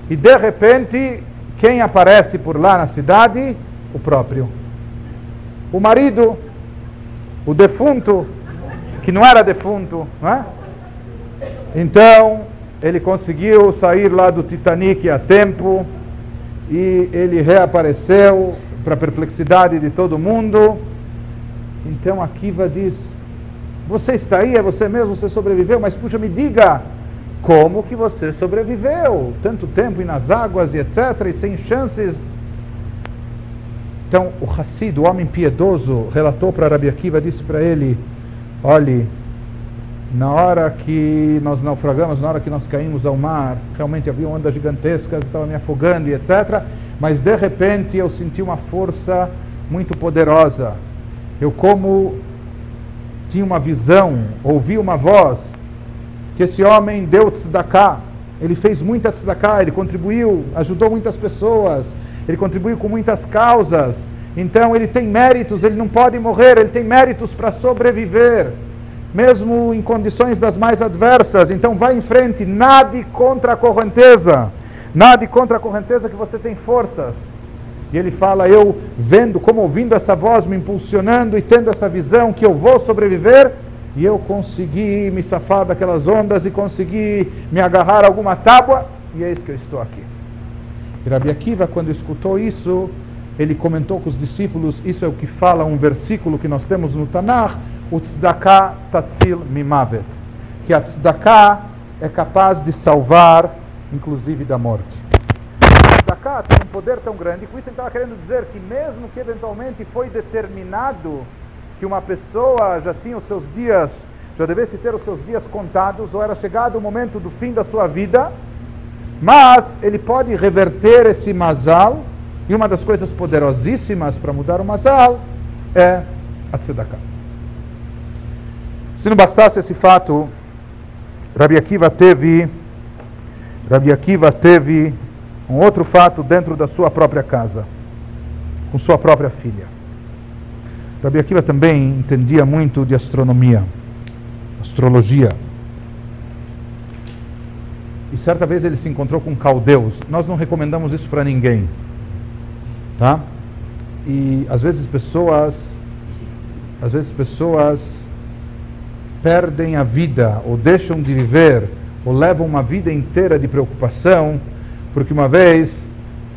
E de repente, quem aparece por lá na cidade? O próprio. O marido, o defunto, que não era defunto, não é? Então, ele conseguiu sair lá do Titanic a tempo e ele reapareceu para a perplexidade de todo mundo. Então Akiva diz: Você está aí, é você mesmo, você sobreviveu, mas puxa, me diga, como que você sobreviveu? Tanto tempo e nas águas e etc., e sem chances. Então o Hassid, o homem piedoso, relatou para Rabi Akiva, disse para ele: Olhe, na hora que nós naufragamos, na hora que nós caímos ao mar, realmente havia ondas gigantescas, estava me afogando e etc. Mas de repente eu senti uma força muito poderosa. Eu, como tinha uma visão, ouvi uma voz, que esse homem deu tzedakah, ele fez muita tzedakah, ele contribuiu, ajudou muitas pessoas, ele contribuiu com muitas causas. Então ele tem méritos, ele não pode morrer, ele tem méritos para sobreviver, mesmo em condições das mais adversas. Então vai em frente, nade contra a correnteza. Nada contra a correnteza que você tem forças. E ele fala: Eu vendo, como ouvindo essa voz me impulsionando e tendo essa visão que eu vou sobreviver, e eu consegui me safar daquelas ondas e consegui me agarrar a alguma tábua, e é isso que eu estou aqui. E Rabi Akiva, quando escutou isso, ele comentou com os discípulos: Isso é o que fala um versículo que nós temos no Tanakh, o tzedakah tatzil mimavet. Que a tzedakah é capaz de salvar inclusive da morte. Zakat tem um poder tão grande, com isso ele estava querendo dizer que mesmo que eventualmente foi determinado que uma pessoa já tinha os seus dias, já devesse ter os seus dias contados, ou era chegado o momento do fim da sua vida, mas ele pode reverter esse mazal, e uma das coisas poderosíssimas para mudar o mazal é a tzedakah. Se não bastasse esse fato, Rabi Akiva teve Rabi Akiva teve um outro fato dentro da sua própria casa, com sua própria filha. Rabi Akiva também entendia muito de astronomia, astrologia. E certa vez ele se encontrou com caldeus. Nós não recomendamos isso para ninguém, tá? E às vezes pessoas, às vezes pessoas perdem a vida ou deixam de viver ou levam uma vida inteira de preocupação, porque uma vez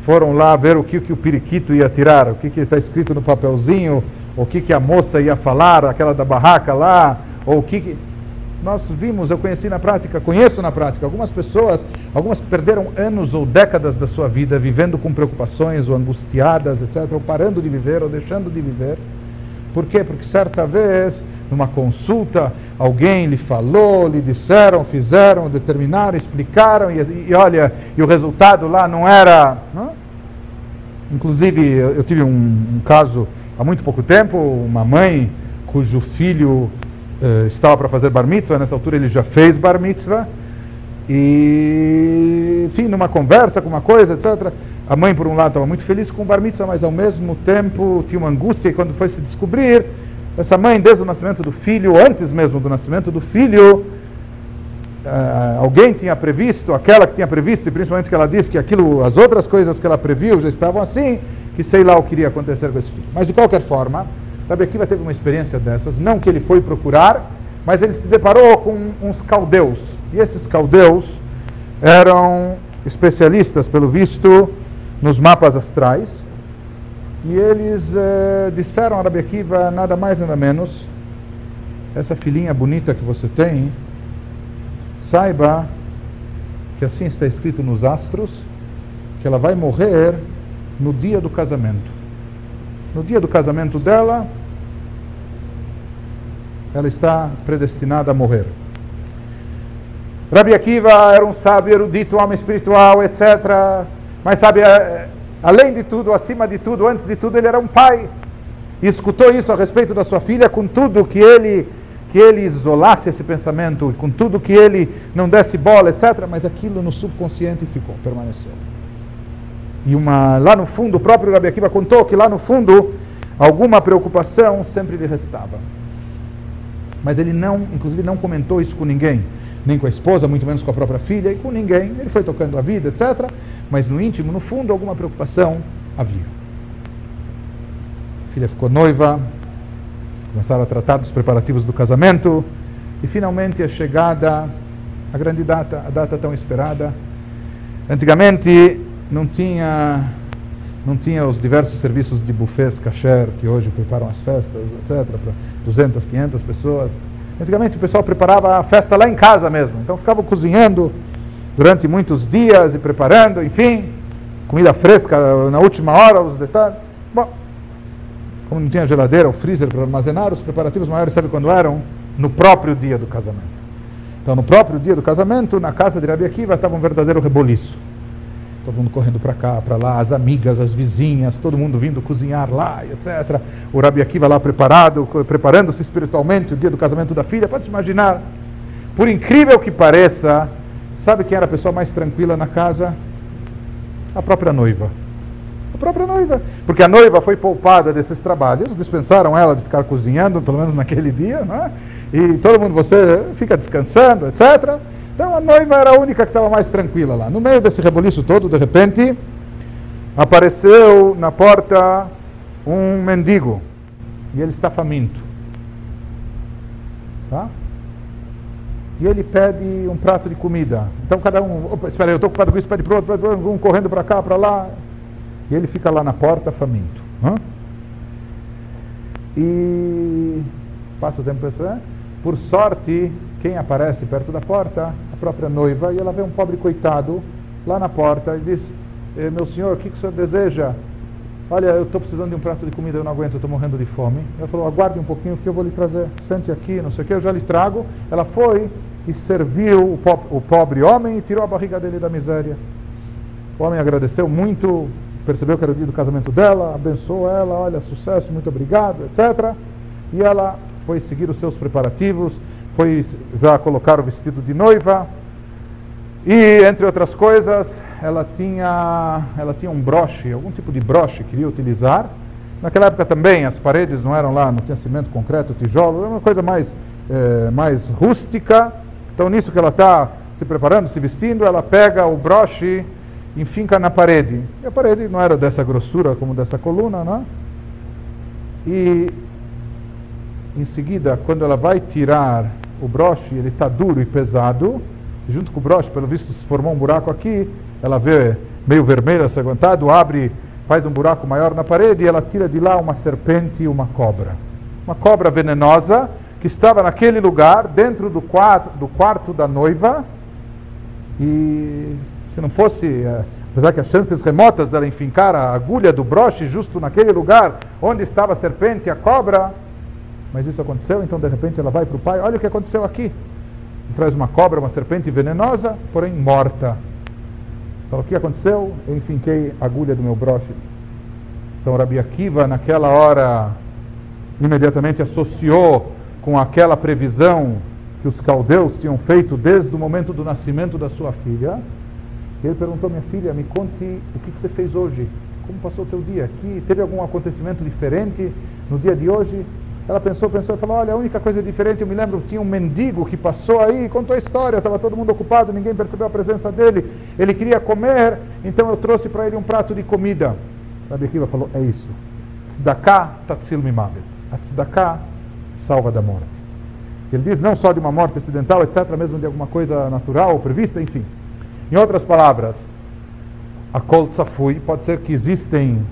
foram lá ver o que, que o periquito ia tirar, o que está escrito no papelzinho, o que, que a moça ia falar, aquela da barraca lá, ou o que, que. Nós vimos, eu conheci na prática, conheço na prática, algumas pessoas, algumas que perderam anos ou décadas da sua vida vivendo com preocupações, ou angustiadas, etc., ou parando de viver, ou deixando de viver. Por quê? Porque certa vez numa consulta, alguém lhe falou, lhe disseram, fizeram, determinaram, explicaram, e, e olha, e o resultado lá não era. Não? Inclusive, eu, eu tive um, um, caso há muito pouco tempo, uma mãe cujo filho uh, estava para fazer bar mitzvah, nessa altura ele já fez bar mitzvah, e, enfim, numa conversa com uma coisa, etc. A mãe, por um lado, estava muito feliz com o bar mitzvah, mas ao mesmo tempo tinha uma angústia, e quando foi se descobrir essa mãe, desde o nascimento do filho, antes mesmo do nascimento do filho, uh, alguém tinha previsto, aquela que tinha previsto, e principalmente que ela disse que aquilo, as outras coisas que ela previu já estavam assim, que sei lá o que iria acontecer com esse filho. Mas de qualquer forma, Rabi Akiva teve uma experiência dessas, não que ele foi procurar, mas ele se deparou com uns caldeus. E esses caldeus eram especialistas, pelo visto, nos mapas astrais. E eles eh, disseram a Rabi Akiva nada mais nada menos, essa filhinha bonita que você tem, saiba que assim está escrito nos astros, que ela vai morrer no dia do casamento. No dia do casamento dela, ela está predestinada a morrer. Rabi Akiva era um sábio, erudito, homem espiritual, etc. Mas sabe, eh, além de tudo, acima de tudo, antes de tudo, ele era um pai. E escutou isso a respeito da sua filha, com tudo que ele que ele isolasse esse pensamento, com tudo que ele não desse bola, etc. Mas aquilo no subconsciente ficou, permaneceu. E uma, lá no fundo, o próprio Rabi Akiva contou que lá no fundo, alguma preocupação sempre lhe restava. Mas ele não, inclusive, não comentou isso com ninguém nem com a esposa, muito menos com a própria filha, e com ninguém. Ele foi tocando a vida, etc. Mas no íntimo, no fundo, alguma preocupação havia. A filha ficou noiva, começaram a tratar dos preparativos do casamento, e finalmente a chegada, a grande data, a data tão esperada. Antigamente não tinha não tinha os diversos serviços de buffets kasher que hoje preparam as festas, etc., para 200, 500 pessoas. Antigamente o pessoal preparava a festa lá em casa mesmo. Então ficavam cozinhando durante muitos dias e preparando, enfim, comida fresca na última hora, os detalhes. Bom, como não tinha geladeira ou freezer para armazenar, os preparativos maiores, sabe quando eram? No próprio dia do casamento. Então, no próprio dia do casamento, na casa de Rabi Akiva, estava um verdadeiro reboliço todo mundo correndo para cá, para lá, as amigas, as vizinhas, todo mundo vindo cozinhar lá, etc. O Rabi Akiva lá preparado, preparando-se espiritualmente o dia do casamento da filha. Pode se imaginar, por incrível que pareça, sabe quem era a pessoa mais tranquila na casa? A própria noiva. A própria noiva. Porque a noiva foi poupada desses trabalhos, dispensaram ela de ficar cozinhando, pelo menos naquele dia, não é? E todo mundo, você fica descansando, etc. Então a noiva era a única que estava mais tranquila lá. No meio desse reboliço todo, de repente, apareceu na porta um mendigo. E ele está faminto. Tá? E ele pede um prato de comida. Então cada um, opa, espera aí, eu estou ocupado com isso, pede para outro, pede outro, um correndo para cá, para lá. E ele fica lá na porta faminto. Hã? E passa o tempo pensando, por sorte, quem aparece perto da porta? Própria noiva, e ela vê um pobre coitado lá na porta e diz: eh, Meu senhor, o que, que o senhor deseja? Olha, eu estou precisando de um prato de comida, eu não aguento, estou morrendo de fome. Ela falou: Aguarde um pouquinho que eu vou lhe trazer. Sente aqui, não sei o que, eu já lhe trago. Ela foi e serviu o, po o pobre homem e tirou a barriga dele da miséria. O homem agradeceu muito, percebeu que era o dia do casamento dela, abençoou ela, olha, sucesso, muito obrigado, etc. E ela foi seguir os seus preparativos foi já colocar o vestido de noiva. E entre outras coisas ela tinha ela tinha um broche algum tipo de broche que queria utilizar. Naquela época também as paredes não eram lá não tinha cimento concreto tijolo era uma coisa mais é, mais rústica. Então nisso que ela está se preparando se vestindo ela pega o broche e finca na parede. E a parede não era dessa grossura como dessa coluna não é? e em seguida, quando ela vai tirar o broche, ele está duro e pesado. Junto com o broche, pelo visto, se formou um buraco aqui. Ela vê meio vermelho, aguentado, abre, faz um buraco maior na parede e ela tira de lá uma serpente e uma cobra. Uma cobra venenosa que estava naquele lugar, dentro do quarto, do quarto da noiva. E se não fosse, eh, apesar que as chances remotas dela enfincar a agulha do broche justo naquele lugar onde estava a serpente e a cobra, mas isso aconteceu, então de repente ela vai para o pai, olha o que aconteceu aqui. E traz uma cobra, uma serpente venenosa, porém morta. Então o que aconteceu? Eu enfinquei a agulha do meu broche. Então Rabi Akiva naquela hora imediatamente associou com aquela previsão que os caldeus tinham feito desde o momento do nascimento da sua filha. Ele perguntou, minha filha, me conte o que você fez hoje. Como passou o teu dia aqui? Teve algum acontecimento diferente no dia de hoje? Ela pensou, pensou e falou: Olha, a única coisa diferente, eu me lembro, tinha um mendigo que passou aí, contou a história, estava todo mundo ocupado, ninguém percebeu a presença dele, ele queria comer, então eu trouxe para ele um prato de comida. Rabi Akiva falou: É isso. Tzedakah tatsil mimavet. A salva da morte. Ele diz não só de uma morte acidental, etc., mesmo de alguma coisa natural prevista, enfim. Em outras palavras, a kol tzafui, pode ser que existem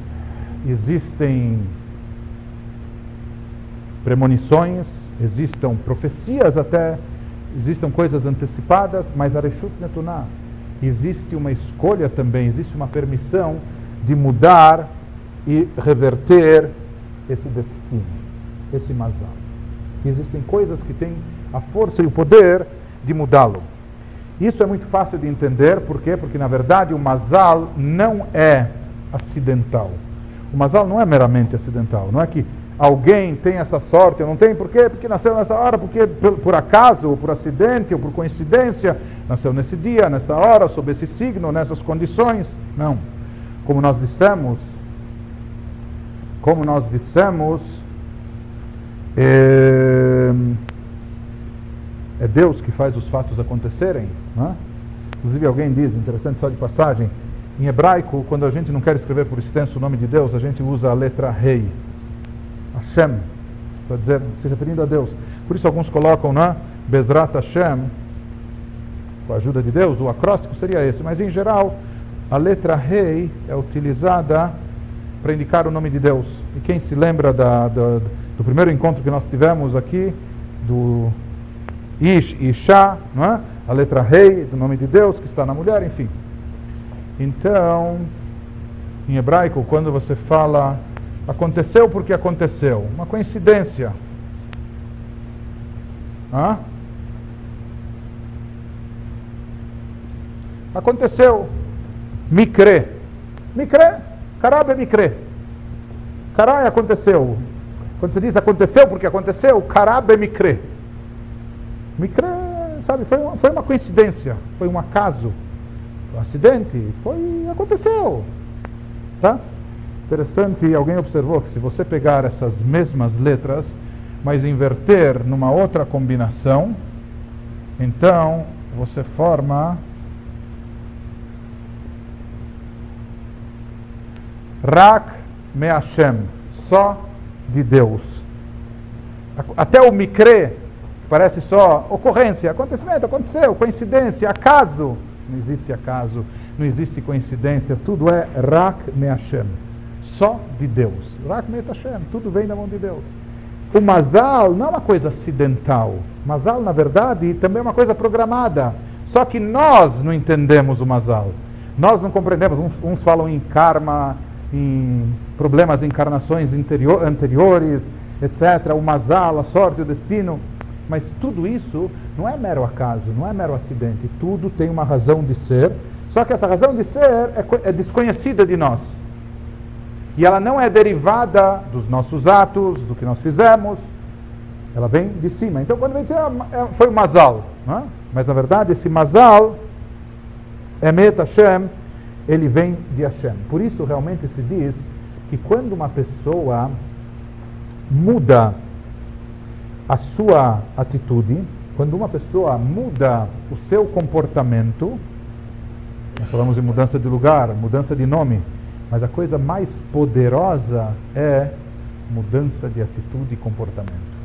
existem premonições, existam profecias até, existam coisas antecipadas, mas a Reshut Netuná, existe uma escolha também, existe uma permissão de mudar e reverter esse destino, esse mazal. Existem coisas que têm a força e o poder de mudá-lo. Isso é muito fácil de entender, por quê? Porque na verdade o mazal não é acidental. O mazal não é meramente acidental, não é que alguém tem essa sorte, não tem, por quê? Porque nasceu nessa hora, porque por, por acaso, ou por acidente, ou por coincidência, nasceu nesse dia, nessa hora, sob esse signo, nessas condições. Não. Como nós dissemos, como nós dissemos, é, é Deus que faz os fatos acontecerem. Não é? Inclusive alguém diz, interessante só de passagem, em hebraico, quando a gente não quer escrever por extenso o nome de Deus, a gente usa a letra rei. Hashem, para dizer, se referindo a Deus. Por isso alguns colocam né, Bezrat Hashem, com a ajuda de Deus, o acróstico seria esse, mas em geral a letra rei é utilizada para indicar o nome de Deus. E quem se lembra da, da, do primeiro encontro que nós tivemos aqui, do Ish e Isha, não é? a letra rei do nome de Deus que está na mulher, enfim. Então, em hebraico, quando você fala Aconteceu porque aconteceu. Uma coincidência. Hã? Aconteceu. Micré. Micré. Carabe micré. Carai aconteceu. Quando você diz aconteceu porque aconteceu, carabe micré. Micré, sabe, foi uma, foi uma coincidência, foi um acaso. Um acidente, foi, aconteceu. Tá? Interessante, alguém observou que se você pegar essas mesmas letras, mas inverter numa outra combinação, então você forma Rak Me Hashem, só de Deus. Até o Mikre, parece só ocorrência, acontecimento, aconteceu, coincidência, acaso. Não existe acaso, não existe coincidência, tudo é Rak Me Hashem só de Deus. Tudo vem da mão de Deus. O Mazal não é uma coisa acidental. Mazal, na verdade, também é uma coisa programada. Só que nós não entendemos o Mazal. Nós não compreendemos. Uns falam em karma, em problemas, encarnações interior, anteriores, etc. O Mazal, a sorte, o destino. Mas tudo isso não é mero acaso, não é mero acidente. Tudo tem uma razão de ser. Só que essa razão de ser é, é desconhecida de nós. E ela não é derivada dos nossos atos, do que nós fizemos. Ela vem de cima. Então, quando vem dizer, ah, é, foi o Mazal. É? Mas, na verdade, esse Mazal, Emet Hashem, ele vem de Hashem. Por isso, realmente, se diz que quando uma pessoa muda a sua atitude, quando uma pessoa muda o seu comportamento, nós falamos em mudança de lugar, mudança de nome, mas a coisa mais poderosa é mudança de atitude e comportamento.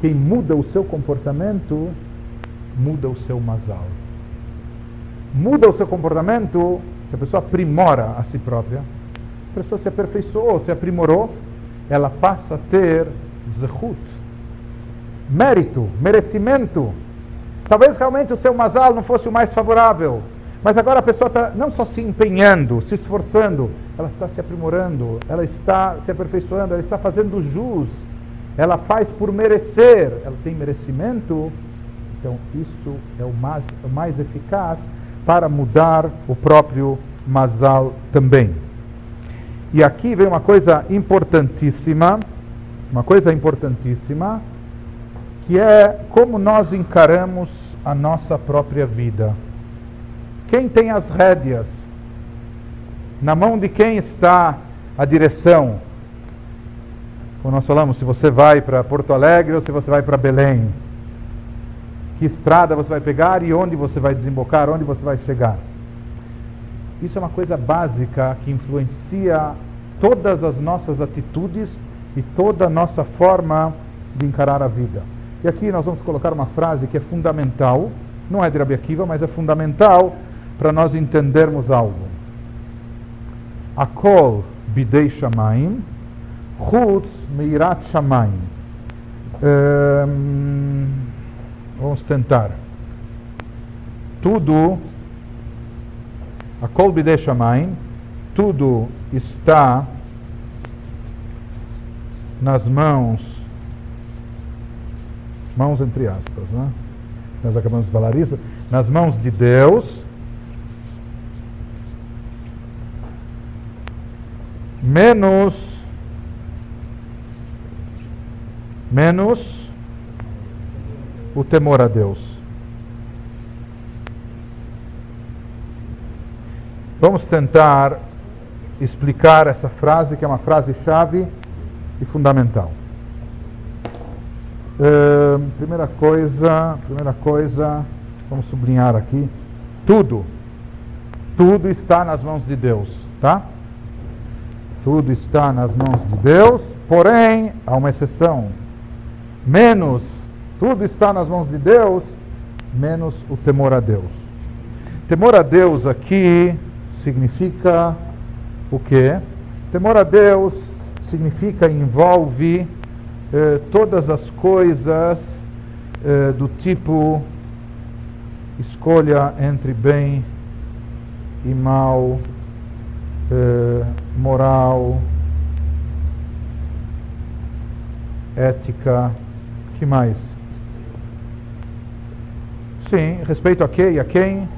Quem muda o seu comportamento, muda o seu masal. Muda o seu comportamento, se a pessoa aprimora a si própria, a pessoa se aperfeiçoou, se aprimorou, ela passa a ter zehut, mérito, merecimento. Talvez realmente o seu masal não fosse o mais favorável, mas agora a pessoa está não só se empenhando, se esforçando, ela está se aprimorando, ela está se aperfeiçoando, ela está fazendo jus, ela faz por merecer, ela tem merecimento. Então, isso é o mais, o mais eficaz para mudar o próprio Mazal também. E aqui vem uma coisa importantíssima, uma coisa importantíssima, que é como nós encaramos a nossa própria vida. Quem tem as rédeas? Na mão de quem está a direção? Como nós falamos, se você vai para Porto Alegre ou se você vai para Belém. Que estrada você vai pegar e onde você vai desembocar, onde você vai chegar. Isso é uma coisa básica que influencia todas as nossas atitudes e toda a nossa forma de encarar a vida. E aqui nós vamos colocar uma frase que é fundamental, não é de Rabi Akiva, mas é fundamental para nós entendermos algo. Akol bidei shamayim, chutz meirat shamayim. Um, vamos tentar. Tudo, a kol bidei shamayim, tudo está nas mãos, mãos entre aspas, né? Nós acabamos de falar isso, nas mãos de Deus, menos menos o temor a Deus. Vamos tentar explicar essa frase, que é uma frase chave e fundamental. Uh, primeira coisa, primeira coisa, vamos sublinhar aqui, tudo, tudo está nas mãos de Deus, tá? Tudo está nas mãos de Deus, porém, há uma exceção, menos, tudo está nas mãos de Deus, menos o temor a Deus. Temor a Deus aqui significa o quê? Temor a Deus significa, envolve eh, todas as coisas eh, do tipo escolha entre bem e mal, eh, moral, ética, que mais? Sim, respeito a quem? A quem?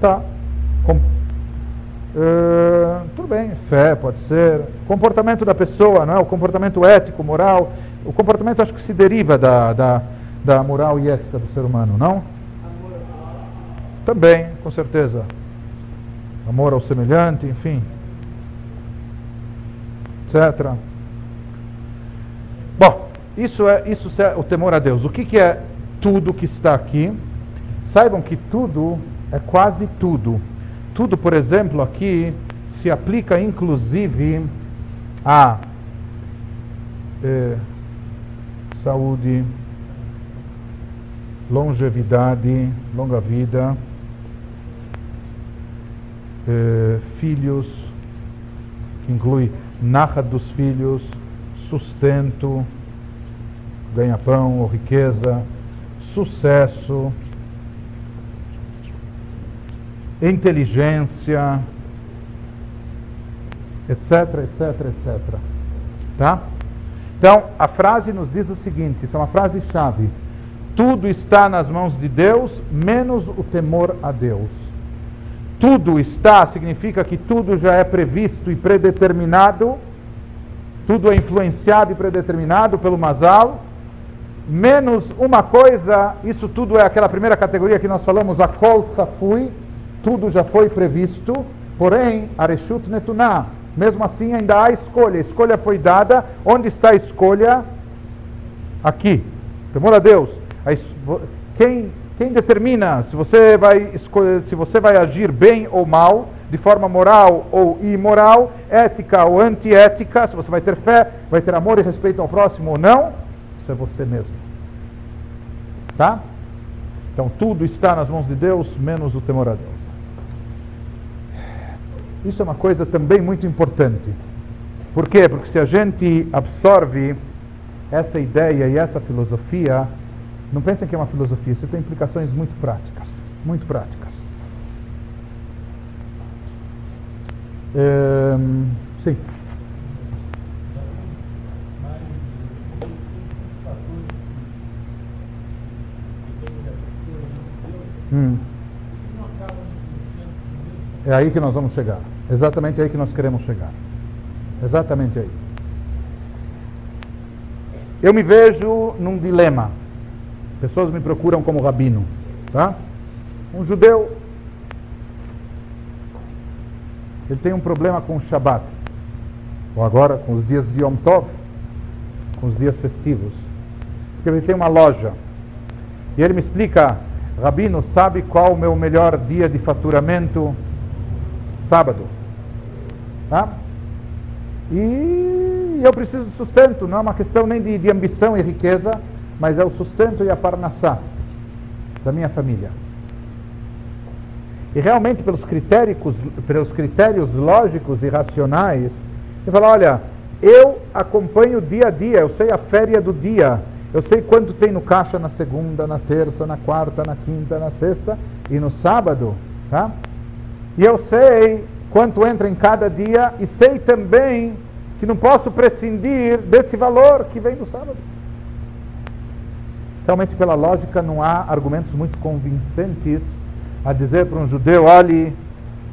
Tá. Com Uh, tudo bem, fé pode ser. Comportamento da pessoa, não é? O comportamento ético, moral. O comportamento acho que se deriva da, da, da moral e ética do ser humano, não? Também, com certeza. Amor ao semelhante, enfim. Etc. Bom, isso é, isso é o temor a Deus. O que, que é tudo que está aqui? Saibam que tudo é quase tudo tudo, por exemplo, aqui se aplica inclusive a eh, saúde, longevidade, longa vida, eh, filhos, que inclui narra dos filhos, sustento, ganha-pão ou riqueza, sucesso, inteligência, etc, etc, etc. Tá? Então, a frase nos diz o seguinte: isso é uma frase chave. Tudo está nas mãos de Deus, menos o temor a Deus. Tudo está significa que tudo já é previsto e predeterminado, tudo é influenciado e predeterminado pelo Masal, menos uma coisa, isso tudo é aquela primeira categoria que nós falamos, a Kol Safui, tudo já foi previsto, porém, Areshut Netuná, mesmo assim ainda há escolha. A escolha foi dada, onde está a escolha? Aqui. Temor a Deus. Quem, quem determina se você, vai escolher, se você vai agir bem ou mal, de forma moral ou imoral, ética ou antiética, se você vai ter fé, vai ter amor e respeito ao próximo ou não, isso é você mesmo. Tá? Então tudo está nas mãos de Deus, menos o temor a Deus. Isso é uma coisa também muito importante. Por quê? Porque se a gente absorve essa ideia e essa filosofia, não pensem que é uma filosofia, isso tem implicações muito práticas. Muito práticas. Um, sim. Hum. É aí que nós vamos chegar. Exatamente aí que nós queremos chegar. Exatamente aí. Eu me vejo num dilema. Pessoas me procuram como rabino, tá? Um judeu ele tem um problema com o Shabat, ou agora com os dias de Yom Tov, com os dias festivos. Porque ele tem uma loja. E ele me explica, Rabino, sabe qual o meu melhor dia de faturamento? Sábado. Tá? E eu preciso de sustento, não é uma questão nem de, de ambição e riqueza, mas é o sustento e a parnassá da minha família. e realmente pelos critérios, pelos critérios lógicos e racionais, você fala, olha, eu acompanho dia a dia, eu sei a féria do dia, eu sei quanto tem no caixa na segunda, na terça, na quarta, na quinta, na sexta e no sábado, tá? E eu sei quanto entra em cada dia e sei também que não posso prescindir desse valor que vem do sábado. Realmente, pela lógica, não há argumentos muito convincentes a dizer para um judeu: olhe,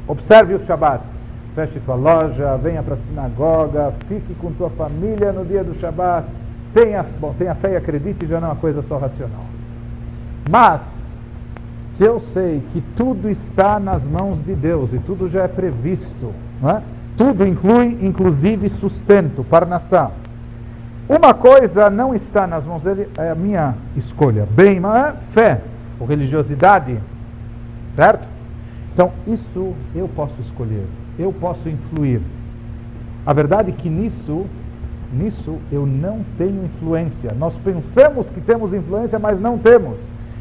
observe o Shabat, feche tua loja, venha para a sinagoga, fique com tua família no dia do Shabat, tenha, bom, tenha fé e acredite, já não é uma coisa só racional. Mas, se eu sei que tudo está nas mãos de Deus e tudo já é previsto, não é? tudo inclui inclusive sustento, parnassá, uma coisa não está nas mãos dele, é a minha escolha. Bem, mas é fé ou religiosidade, certo? Então, isso eu posso escolher, eu posso influir. A verdade é que nisso, nisso eu não tenho influência. Nós pensamos que temos influência, mas não temos.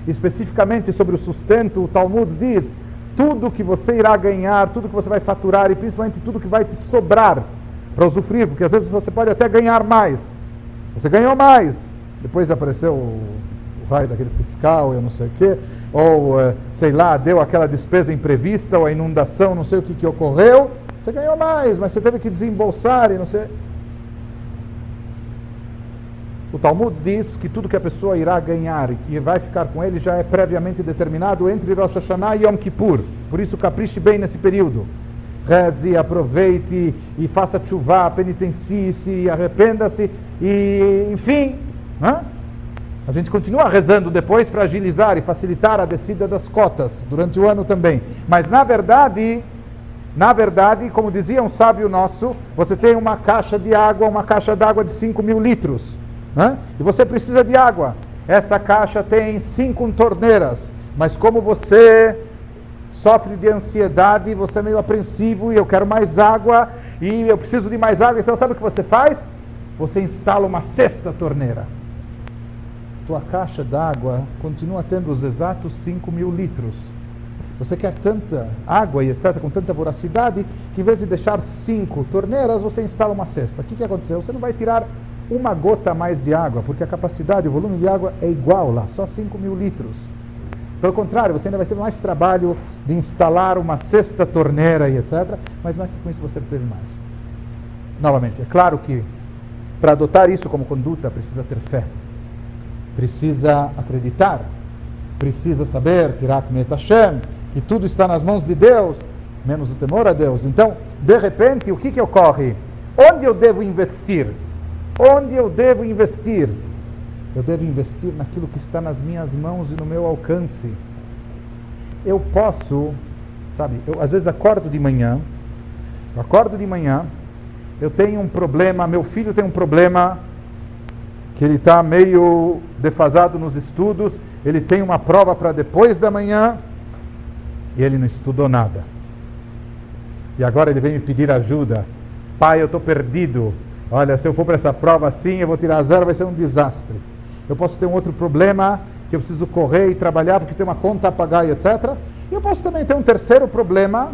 Especificamente sobre o sustento, o Talmud diz: tudo que você irá ganhar, tudo que você vai faturar e principalmente tudo que vai te sobrar para usufruir, porque às vezes você pode até ganhar mais, você ganhou mais. Depois apareceu o, raio daquele fiscal, eu não sei o quê, ou eh, sei lá, deu aquela despesa imprevista, ou a inundação, não sei o que, que ocorreu. Você ganhou mais, mas você teve que desembolsar e não sei. O Talmud diz que tudo que a pessoa irá ganhar e que vai ficar com ele já é previamente determinado entre Rosh Hashanah e Yom Kippur. Por isso, capriche bem nesse período reze, aproveite e faça chuva, penitencie-se, arrependa-se e, enfim, né? a gente continua rezando depois para agilizar e facilitar a descida das cotas durante o ano também. Mas na verdade, na verdade, como dizia um sábio nosso, você tem uma caixa de água, uma caixa d'água de 5 mil litros, né? e você precisa de água. Essa caixa tem cinco torneiras, mas como você sofre de ansiedade, você é meio apreensivo e eu quero mais água e eu preciso de mais água, então sabe o que você faz? Você instala uma sexta torneira. Tua caixa d'água continua tendo os exatos 5 mil litros. Você quer tanta água e etc., com tanta voracidade, que em vez de deixar cinco torneiras, você instala uma cesta. O que, que aconteceu? Você não vai tirar uma gota a mais de água, porque a capacidade, o volume de água é igual lá, só 5 mil litros. Pelo contrário, você ainda vai ter mais trabalho de instalar uma sexta torneira e etc. Mas não é que com isso você teve mais. Novamente, é claro que para adotar isso como conduta precisa ter fé, precisa acreditar, precisa saber, que tudo está nas mãos de Deus, menos o temor a Deus. Então, de repente, o que, que ocorre? Onde eu devo investir? Onde eu devo investir? Eu devo investir naquilo que está nas minhas mãos e no meu alcance. Eu posso, sabe, eu às vezes acordo de manhã, eu acordo de manhã, eu tenho um problema, meu filho tem um problema que ele está meio defasado nos estudos, ele tem uma prova para depois da manhã e ele não estudou nada. E agora ele vem me pedir ajuda. Pai, eu estou perdido. Olha, se eu for para essa prova assim, eu vou tirar zero, vai ser um desastre eu posso ter um outro problema que eu preciso correr e trabalhar porque tem uma conta a pagar e etc. E eu posso também ter um terceiro problema.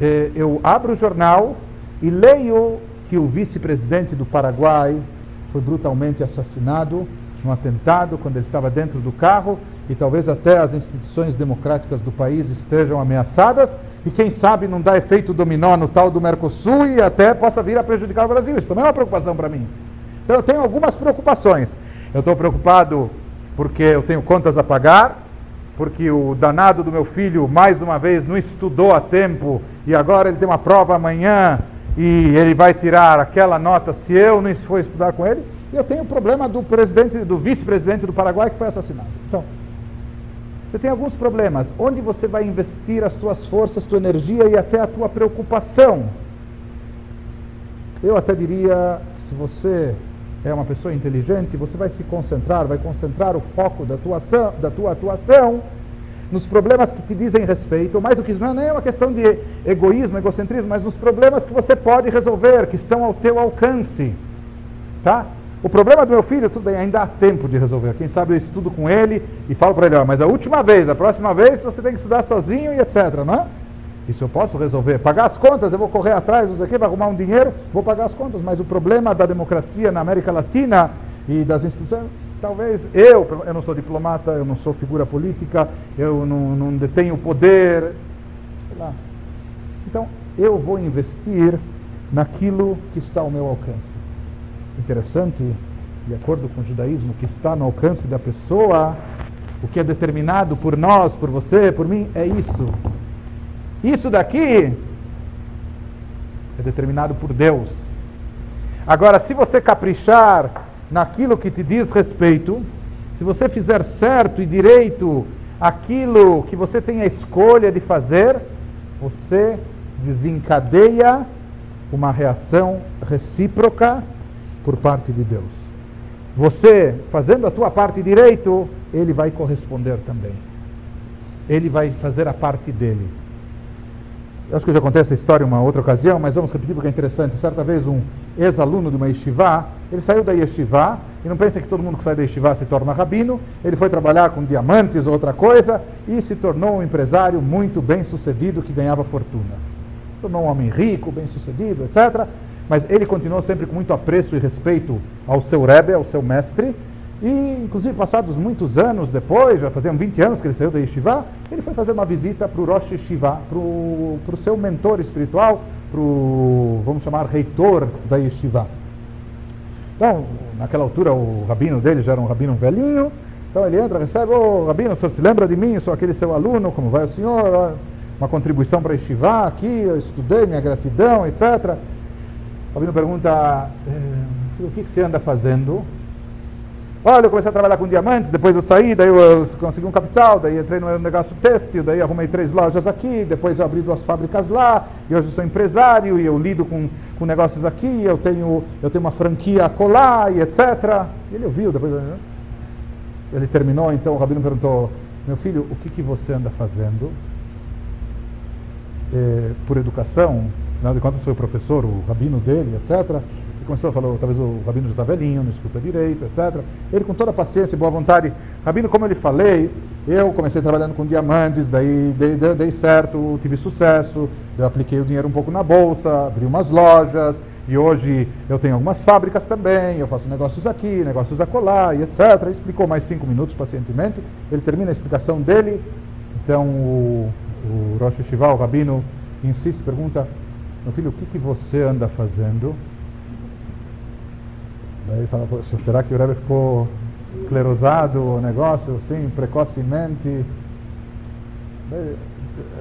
Eh, eu abro o jornal e leio que o vice-presidente do Paraguai foi brutalmente assassinado num atentado quando ele estava dentro do carro e talvez até as instituições democráticas do país estejam ameaçadas e quem sabe não dá efeito dominó no tal do Mercosul e até possa vir a prejudicar o Brasil. Isso também é uma preocupação para mim. Então eu tenho algumas preocupações. Eu estou preocupado porque eu tenho contas a pagar, porque o danado do meu filho, mais uma vez, não estudou a tempo e agora ele tem uma prova amanhã e ele vai tirar aquela nota se eu não for estudar com ele. Eu tenho o problema do presidente, do vice-presidente do Paraguai que foi assassinado. Então, você tem alguns problemas. Onde você vai investir as tuas forças, tua energia e até a tua preocupação? Eu até diria, se você é uma pessoa inteligente, você vai se concentrar, vai concentrar o foco da tua ação, da tua atuação nos problemas que te dizem respeito, mais do que isso, não é nem uma questão de egoísmo, egocentrismo, mas nos problemas que você pode resolver, que estão ao teu alcance. Tá? O problema do meu filho, tudo bem, ainda há tempo de resolver. Quem sabe eu estudo com ele e falo para ele, ó, mas a última vez, a próxima vez você tem que estudar sozinho e etc, não é? Isso eu posso resolver. Pagar as contas, eu vou correr atrás, não sei o quê, vai arrumar um dinheiro, vou pagar as contas. Mas o problema da democracia na América Latina e das instituições, talvez eu, eu não sou diplomata, eu não sou figura política, eu não, não detenho poder. Sei lá. Então, eu vou investir naquilo que está ao meu alcance. Interessante, de acordo com o judaísmo, que está no alcance da pessoa, o que é determinado por nós, por você, por mim, é isso. Isso daqui é determinado por Deus. Agora, se você caprichar naquilo que te diz respeito, se você fizer certo e direito aquilo que você tem a escolha de fazer, você desencadeia uma reação recíproca por parte de Deus. Você fazendo a tua parte direito, ele vai corresponder também. Ele vai fazer a parte dele. Eu acho que eu já contei essa história em uma outra ocasião, mas vamos repetir porque é interessante. Certa vez, um ex-aluno de uma yeshiva, ele saiu da yeshiva, e não pensem que todo mundo que sai da yeshiva se torna rabino, ele foi trabalhar com diamantes ou outra coisa, e se tornou um empresário muito bem sucedido que ganhava fortunas. Se tornou um homem rico, bem sucedido, etc. Mas ele continuou sempre com muito apreço e respeito ao seu Rebbe, ao seu mestre, e, inclusive, passados muitos anos depois, já faziam 20 anos que ele saiu da Yeshiva, ele foi fazer uma visita para o Rosh Yeshiva, para o seu mentor espiritual, para o, vamos chamar, reitor da Yeshiva. Então, naquela altura, o rabino dele já era um rabino velhinho, então ele entra, recebe, ô oh, rabino, o senhor se lembra de mim, sou aquele seu aluno, como vai o senhor? Uma contribuição para a Yeshiva aqui, eu estudei, minha gratidão, etc. O rabino pergunta, eh, o que, que você anda fazendo? Olha, eu comecei a trabalhar com diamantes, depois eu saí, daí eu consegui um capital, daí entrei no negócio têxtil, daí arrumei três lojas aqui, depois eu abri duas fábricas lá, e hoje eu sou empresário, e eu lido com, com negócios aqui, eu tenho, eu tenho uma franquia colar, e etc. Ele ouviu, depois ele terminou, então o Rabino perguntou, meu filho, o que, que você anda fazendo? É, por educação, afinal de contas foi o professor, o rabino dele, etc., começou a falar, talvez o Rabino já está velhinho, não escuta direito, etc. Ele com toda a paciência e boa vontade, Rabino, como eu lhe falei, eu comecei trabalhando com diamantes, daí dei, dei, dei certo, tive sucesso, eu apliquei o dinheiro um pouco na bolsa, abri umas lojas, e hoje eu tenho algumas fábricas também, eu faço negócios aqui, negócios acolá, e etc. Explicou mais cinco minutos pacientemente, ele termina a explicação dele, então o, o Shiva, o Rabino, insiste, pergunta, meu filho, o que, que você anda fazendo? Daí fala, será que o Rebbe ficou esclerosado o negócio, assim, precocemente? Daí,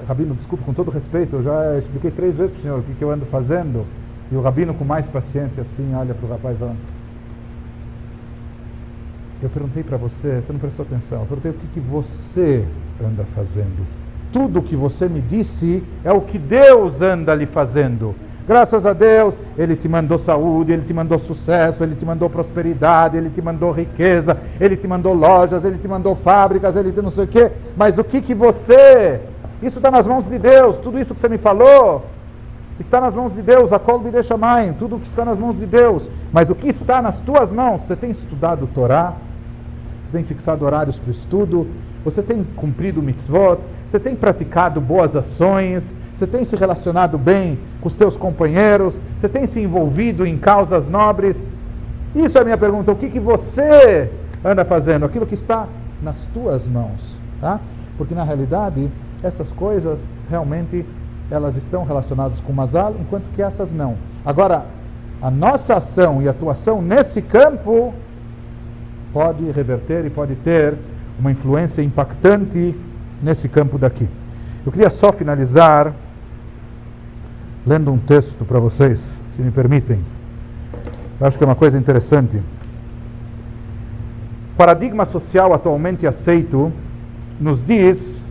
Rabino, desculpe, com todo respeito, eu já expliquei três vezes para o senhor o que, que eu ando fazendo. E o Rabino, com mais paciência, assim, olha para o rapaz falando. Eu perguntei para você, você não prestou atenção, eu perguntei o que, que você anda fazendo. Tudo o que você me disse é o que Deus anda lhe fazendo. Graças a Deus, Ele te mandou saúde, Ele te mandou sucesso, Ele te mandou prosperidade, Ele te mandou riqueza, Ele te mandou lojas, Ele te mandou fábricas, Ele te não sei o quê. Mas o que que você? Isso está nas mãos de Deus, tudo isso que você me falou está nas mãos de Deus, a colbe deixa mãe, tudo que está nas mãos de Deus. Mas o que está nas tuas mãos? Você tem estudado Torá? Você tem fixado horários para o estudo? Você tem cumprido o mitzvot? Você tem praticado boas ações? Você tem se relacionado bem com os teus companheiros? Você tem se envolvido em causas nobres? Isso é a minha pergunta. O que, que você anda fazendo? Aquilo que está nas tuas mãos. Tá? Porque na realidade, essas coisas realmente elas estão relacionadas com o Mazal, enquanto que essas não. Agora, a nossa ação e atuação nesse campo pode reverter e pode ter uma influência impactante nesse campo daqui. Eu queria só finalizar lendo um texto para vocês, se me permitem. Eu acho que é uma coisa interessante. O paradigma social atualmente aceito nos diz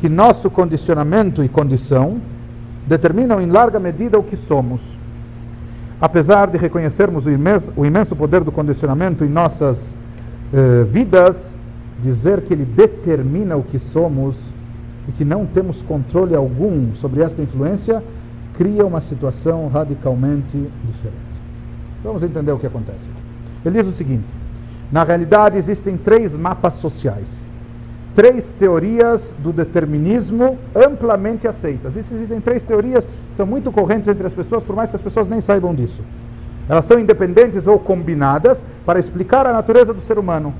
que nosso condicionamento e condição determinam em larga medida o que somos. Apesar de reconhecermos o imenso, o imenso poder do condicionamento em nossas eh, vidas, dizer que ele determina o que somos e que não temos controle algum sobre esta influência cria uma situação radicalmente diferente. Vamos entender o que acontece. Ele diz o seguinte: na realidade existem três mapas sociais, três teorias do determinismo amplamente aceitas. Existem três teorias que são muito correntes entre as pessoas, por mais que as pessoas nem saibam disso. Elas são independentes ou combinadas para explicar a natureza do ser humano.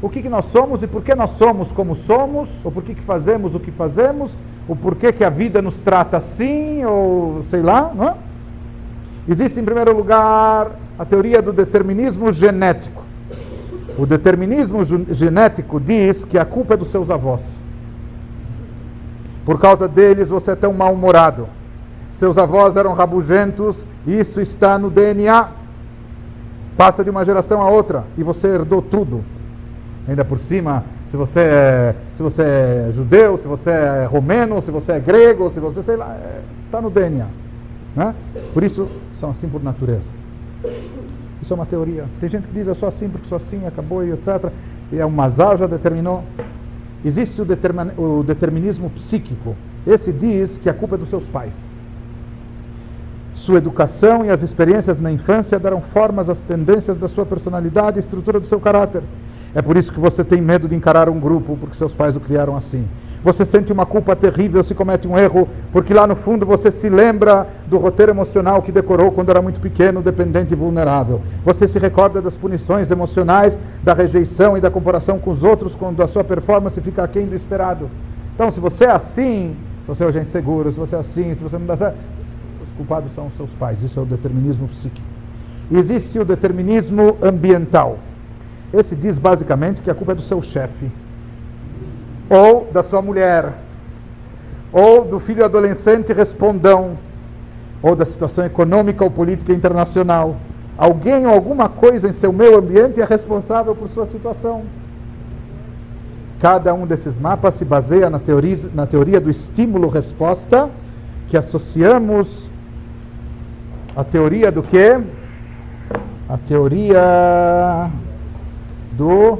O que, que nós somos e por que nós somos como somos, ou por que, que fazemos o que fazemos, o porquê que a vida nos trata assim, ou sei lá, não é? Existe, em primeiro lugar, a teoria do determinismo genético. O determinismo genético diz que a culpa é dos seus avós. Por causa deles você é tão mal-humorado. Seus avós eram rabugentos, isso está no DNA. Passa de uma geração a outra e você herdou tudo. Ainda por cima, se você é, se você é judeu, se você é romeno, se você é grego, se você, sei lá, está é, no DNA. Né? Por isso, são assim por natureza. Isso é uma teoria. Tem gente que diz eu sou assim porque sou assim, acabou e etc. E é um mazal, já determinou. Existe o, determin, o determinismo psíquico. Esse diz que a culpa é dos seus pais. Sua educação e as experiências na infância deram formas às tendências da sua personalidade e estrutura do seu caráter. É por isso que você tem medo de encarar um grupo, porque seus pais o criaram assim. Você sente uma culpa terrível se comete um erro, porque lá no fundo você se lembra do roteiro emocional que decorou quando era muito pequeno, dependente e vulnerável. Você se recorda das punições emocionais, da rejeição e da comparação com os outros quando a sua performance fica aquém do esperado. Então, se você é assim, se você hoje é inseguro, se você é assim, se você não dá certo, os culpados são os seus pais. Isso é o determinismo psíquico. Existe o determinismo ambiental. Esse diz basicamente que a culpa é do seu chefe ou da sua mulher, ou do filho adolescente respondão, ou da situação econômica ou política internacional. Alguém ou alguma coisa em seu meio ambiente é responsável por sua situação. Cada um desses mapas se baseia na teoria, na teoria do estímulo-resposta, que associamos a teoria do que? A teoria do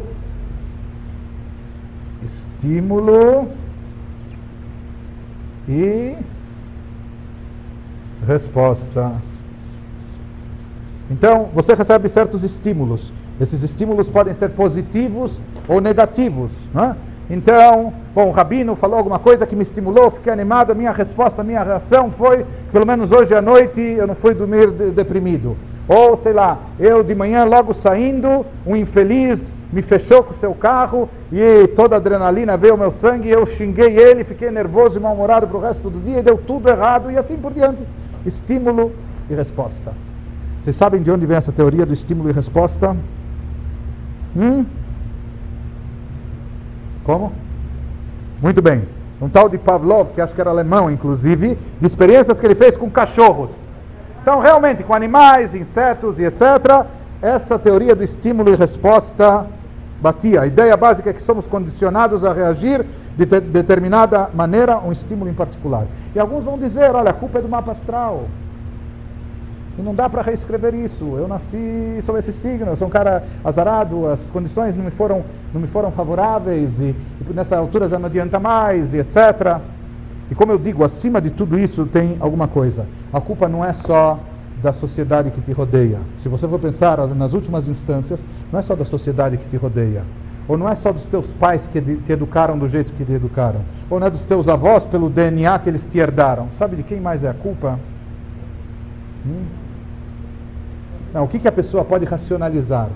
estímulo e resposta. Então, você recebe certos estímulos. Esses estímulos podem ser positivos ou negativos. Né? Então, bom, o rabino falou alguma coisa que me estimulou, fiquei animado, a minha resposta, a minha reação foi, pelo menos hoje à noite, eu não fui dormir deprimido. Ou, sei lá, eu de manhã logo saindo, um infeliz me fechou com seu carro e toda a adrenalina veio ao meu sangue, eu xinguei ele, fiquei nervoso e mal-humorado para o resto do dia e deu tudo errado e assim por diante. Estímulo e resposta. Vocês sabem de onde vem essa teoria do estímulo e resposta? Hum? Como? Muito bem. Um tal de Pavlov, que acho que era alemão, inclusive, de experiências que ele fez com cachorros. Então, realmente, com animais, insetos e etc., essa teoria do estímulo e resposta batia. A ideia básica é que somos condicionados a reagir de determinada maneira a um estímulo em particular. E alguns vão dizer, olha, a culpa é do mapa astral. E não dá para reescrever isso. Eu nasci sob esse signo, eu sou um cara azarado, as condições não me foram, não me foram favoráveis e, e nessa altura já não adianta mais, e etc. E como eu digo, acima de tudo isso tem alguma coisa. A culpa não é só da sociedade que te rodeia. Se você for pensar nas últimas instâncias, não é só da sociedade que te rodeia. Ou não é só dos teus pais que te educaram do jeito que te educaram. Ou não é dos teus avós pelo DNA que eles te herdaram. Sabe de quem mais é a culpa? Hum? Não, o que, que a pessoa pode racionalizar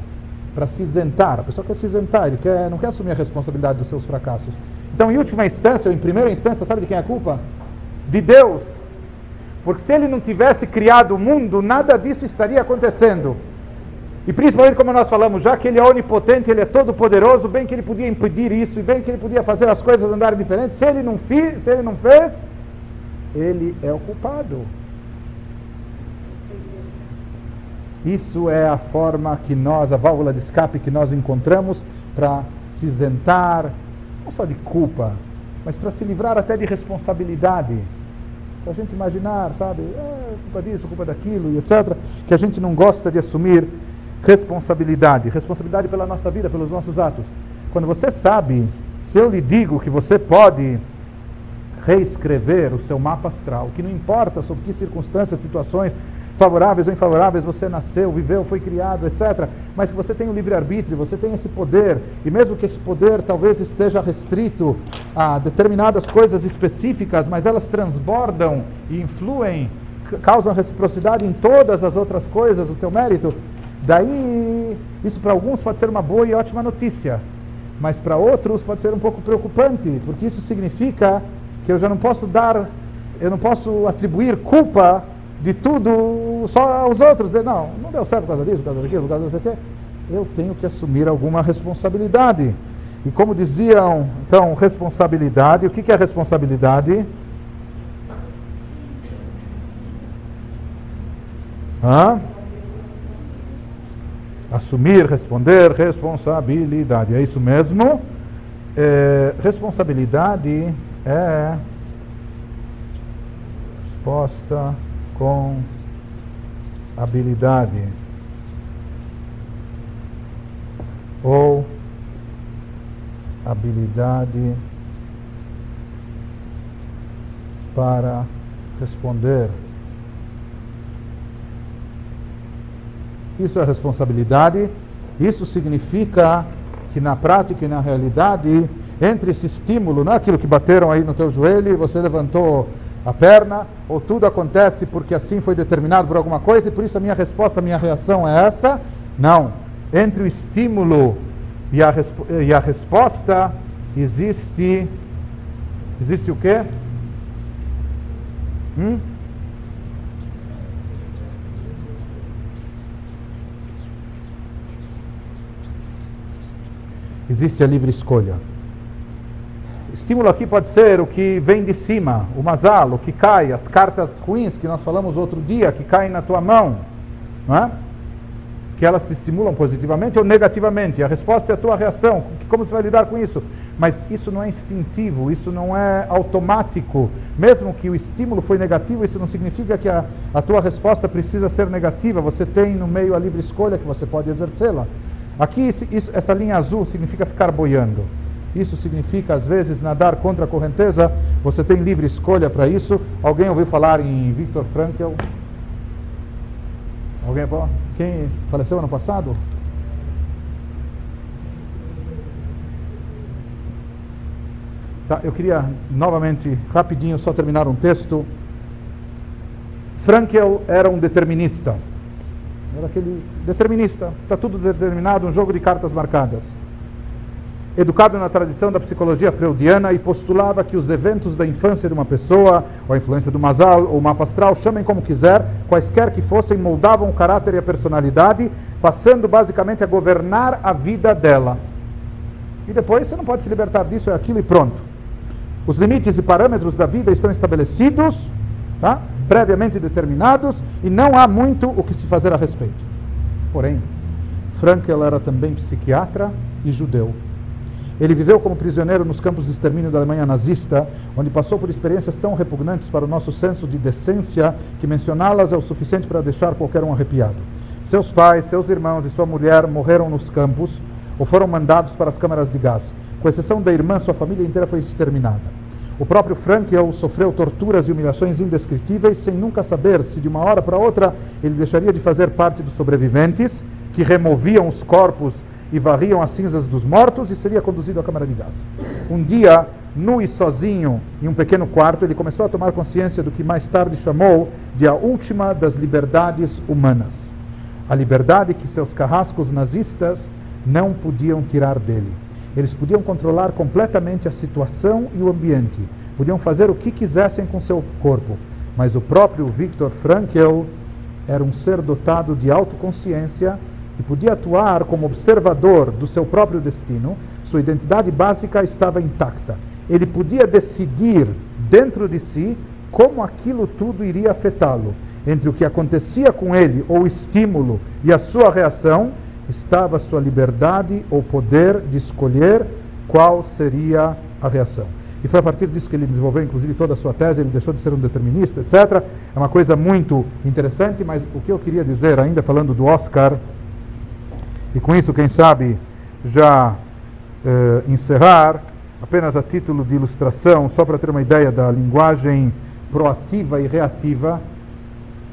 para se isentar? A pessoa quer se isentar, ele quer, não quer assumir a responsabilidade dos seus fracassos. Então, em última instância, ou em primeira instância, sabe de quem é a culpa? De Deus. Porque se ele não tivesse criado o mundo, nada disso estaria acontecendo. E principalmente, como nós falamos já, que ele é onipotente, ele é todo poderoso, bem que ele podia impedir isso, e bem que ele podia fazer as coisas andarem diferentes. Se ele não, fi, se ele não fez, ele é o culpado. Isso é a forma que nós, a válvula de escape que nós encontramos para se isentar, não só de culpa, mas para se livrar até de responsabilidade para a gente imaginar, sabe, é culpa disso, culpa daquilo e etc., que a gente não gosta de assumir responsabilidade, responsabilidade pela nossa vida, pelos nossos atos. Quando você sabe, se eu lhe digo que você pode reescrever o seu mapa astral, que não importa sob que circunstâncias, situações favoráveis ou infavoráveis, você nasceu, viveu, foi criado, etc. Mas que você tem o livre-arbítrio, você tem esse poder, e mesmo que esse poder talvez esteja restrito a determinadas coisas específicas, mas elas transbordam e influem, causam reciprocidade em todas as outras coisas, o teu mérito, daí isso para alguns pode ser uma boa e ótima notícia, mas para outros pode ser um pouco preocupante, porque isso significa que eu já não posso dar, eu não posso atribuir culpa de tudo só aos outros. Não, não deu certo por causa disso, por causa daquilo, por causa aqui. Eu tenho que assumir alguma responsabilidade. E como diziam, então, responsabilidade, o que, que é responsabilidade? Hã? Assumir, responder, responsabilidade. É isso mesmo? É, responsabilidade é resposta com habilidade ou habilidade para responder. Isso é responsabilidade. Isso significa que na prática e na realidade, entre esse estímulo, não é aquilo que bateram aí no teu joelho e você levantou a perna, ou tudo acontece porque assim foi determinado por alguma coisa e por isso a minha resposta, a minha reação é essa? Não. Entre o estímulo e a, e a resposta existe. Existe o quê? Hum? Existe a livre escolha. Estímulo aqui pode ser o que vem de cima, o mazal, o que cai, as cartas ruins que nós falamos outro dia, que caem na tua mão, não é? que elas te estimulam positivamente ou negativamente. A resposta é a tua reação. Como você vai lidar com isso? Mas isso não é instintivo, isso não é automático. Mesmo que o estímulo foi negativo, isso não significa que a, a tua resposta precisa ser negativa. Você tem no meio a livre escolha que você pode exercê-la. Aqui, isso, essa linha azul significa ficar boiando. Isso significa, às vezes, nadar contra a correnteza. Você tem livre escolha para isso. Alguém ouviu falar em Viktor Frankl? Alguém? Quem faleceu ano passado? Tá, eu queria novamente, rapidinho, só terminar um texto. Frankel era um determinista. Era aquele determinista. Está tudo determinado, um jogo de cartas marcadas educado na tradição da psicologia freudiana e postulava que os eventos da infância de uma pessoa, ou a influência do masal ou mapa astral, chamem como quiser, quaisquer que fossem, moldavam o caráter e a personalidade, passando basicamente a governar a vida dela. E depois você não pode se libertar disso, é aquilo e pronto. Os limites e parâmetros da vida estão estabelecidos, tá? previamente determinados, e não há muito o que se fazer a respeito. Porém, Frankel era também psiquiatra e judeu. Ele viveu como prisioneiro nos campos de extermínio da Alemanha nazista, onde passou por experiências tão repugnantes para o nosso senso de decência que mencioná-las é o suficiente para deixar qualquer um arrepiado. Seus pais, seus irmãos e sua mulher morreram nos campos ou foram mandados para as câmaras de gás. Com exceção da irmã, sua família inteira foi exterminada. O próprio Frankel sofreu torturas e humilhações indescritíveis, sem nunca saber se de uma hora para outra ele deixaria de fazer parte dos sobreviventes, que removiam os corpos e varriam as cinzas dos mortos e seria conduzido à câmara de gás. Um dia, nu e sozinho, em um pequeno quarto, ele começou a tomar consciência do que mais tarde chamou de a última das liberdades humanas. A liberdade que seus carrascos nazistas não podiam tirar dele. Eles podiam controlar completamente a situação e o ambiente, podiam fazer o que quisessem com seu corpo, mas o próprio Viktor Frankl era um ser dotado de autoconsciência e podia atuar como observador do seu próprio destino, sua identidade básica estava intacta. Ele podia decidir dentro de si como aquilo tudo iria afetá-lo. Entre o que acontecia com ele, ou estímulo, e a sua reação, estava sua liberdade ou poder de escolher qual seria a reação. E foi a partir disso que ele desenvolveu, inclusive, toda a sua tese. Ele deixou de ser um determinista, etc. É uma coisa muito interessante, mas o que eu queria dizer, ainda falando do Oscar e com isso, quem sabe, já eh, encerrar, apenas a título de ilustração, só para ter uma ideia da linguagem proativa e reativa.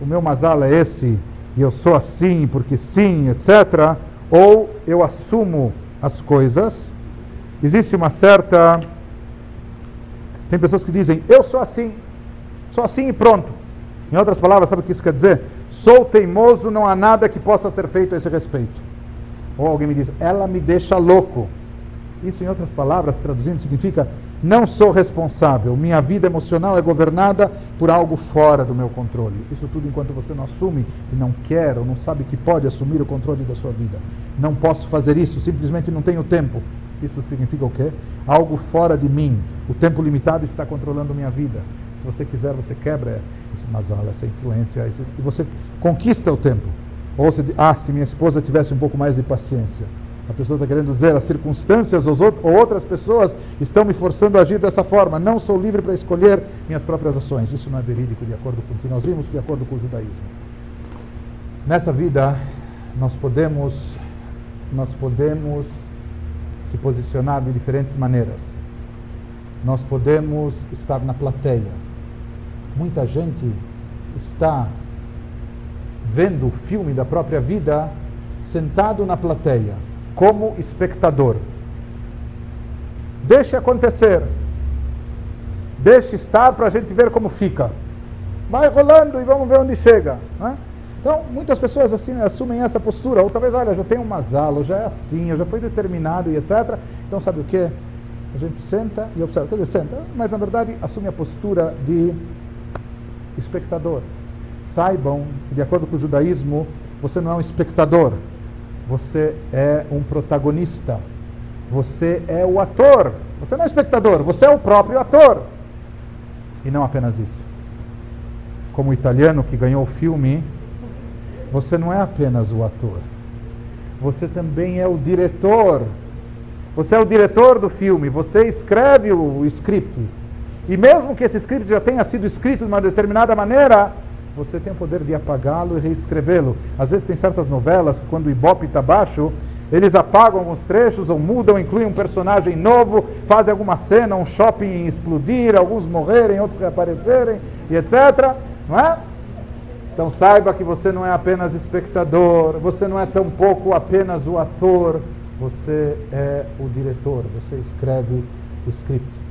o meu mazal é esse e eu sou assim porque sim, etc. Ou eu assumo as coisas. Existe uma certa. Tem pessoas que dizem, eu sou assim, sou assim e pronto. Em outras palavras, sabe o que isso quer dizer? Sou teimoso, não há nada que possa ser feito a esse respeito. Ou alguém me diz, ela me deixa louco. Isso, em outras palavras, traduzindo, significa não sou responsável. Minha vida emocional é governada por algo fora do meu controle. Isso tudo enquanto você não assume e não quer ou não sabe que pode assumir o controle da sua vida. Não posso fazer isso, simplesmente não tenho tempo. Isso significa o quê? Algo fora de mim. O tempo limitado está controlando minha vida. Se você quiser, você quebra esse masala, essa influência, e você conquista o tempo. Ou se, ah, se minha esposa tivesse um pouco mais de paciência. A pessoa está querendo dizer, as circunstâncias ou outras pessoas estão me forçando a agir dessa forma. Não sou livre para escolher minhas próprias ações. Isso não é verídico de acordo com o que nós vimos, de acordo com o judaísmo. Nessa vida, nós podemos, nós podemos se posicionar de diferentes maneiras. Nós podemos estar na plateia. Muita gente está vendo o filme da própria vida sentado na plateia como espectador. Deixe acontecer. Deixe estar para a gente ver como fica. Vai rolando e vamos ver onde chega. Né? Então, muitas pessoas assim assumem essa postura. Ou talvez, olha, já tem uma sala, já é assim, já foi determinado e etc. Então, sabe o que? A gente senta e observa. Quer dizer, senta, mas na verdade assume a postura de espectador. Saibam que, de acordo com o judaísmo, você não é um espectador, você é um protagonista. Você é o ator. Você não é espectador, você é o próprio ator. E não apenas isso. Como o italiano que ganhou o filme, você não é apenas o ator. Você também é o diretor. Você é o diretor do filme, você escreve o script. E mesmo que esse script já tenha sido escrito de uma determinada maneira, você tem o poder de apagá-lo e reescrevê-lo. Às vezes tem certas novelas que quando o Ibope está baixo, eles apagam alguns trechos ou mudam, incluem um personagem novo, fazem alguma cena, um shopping explodir, alguns morrerem, outros reaparecerem e etc. Não é? Então saiba que você não é apenas espectador, você não é tampouco apenas o ator, você é o diretor, você escreve o script.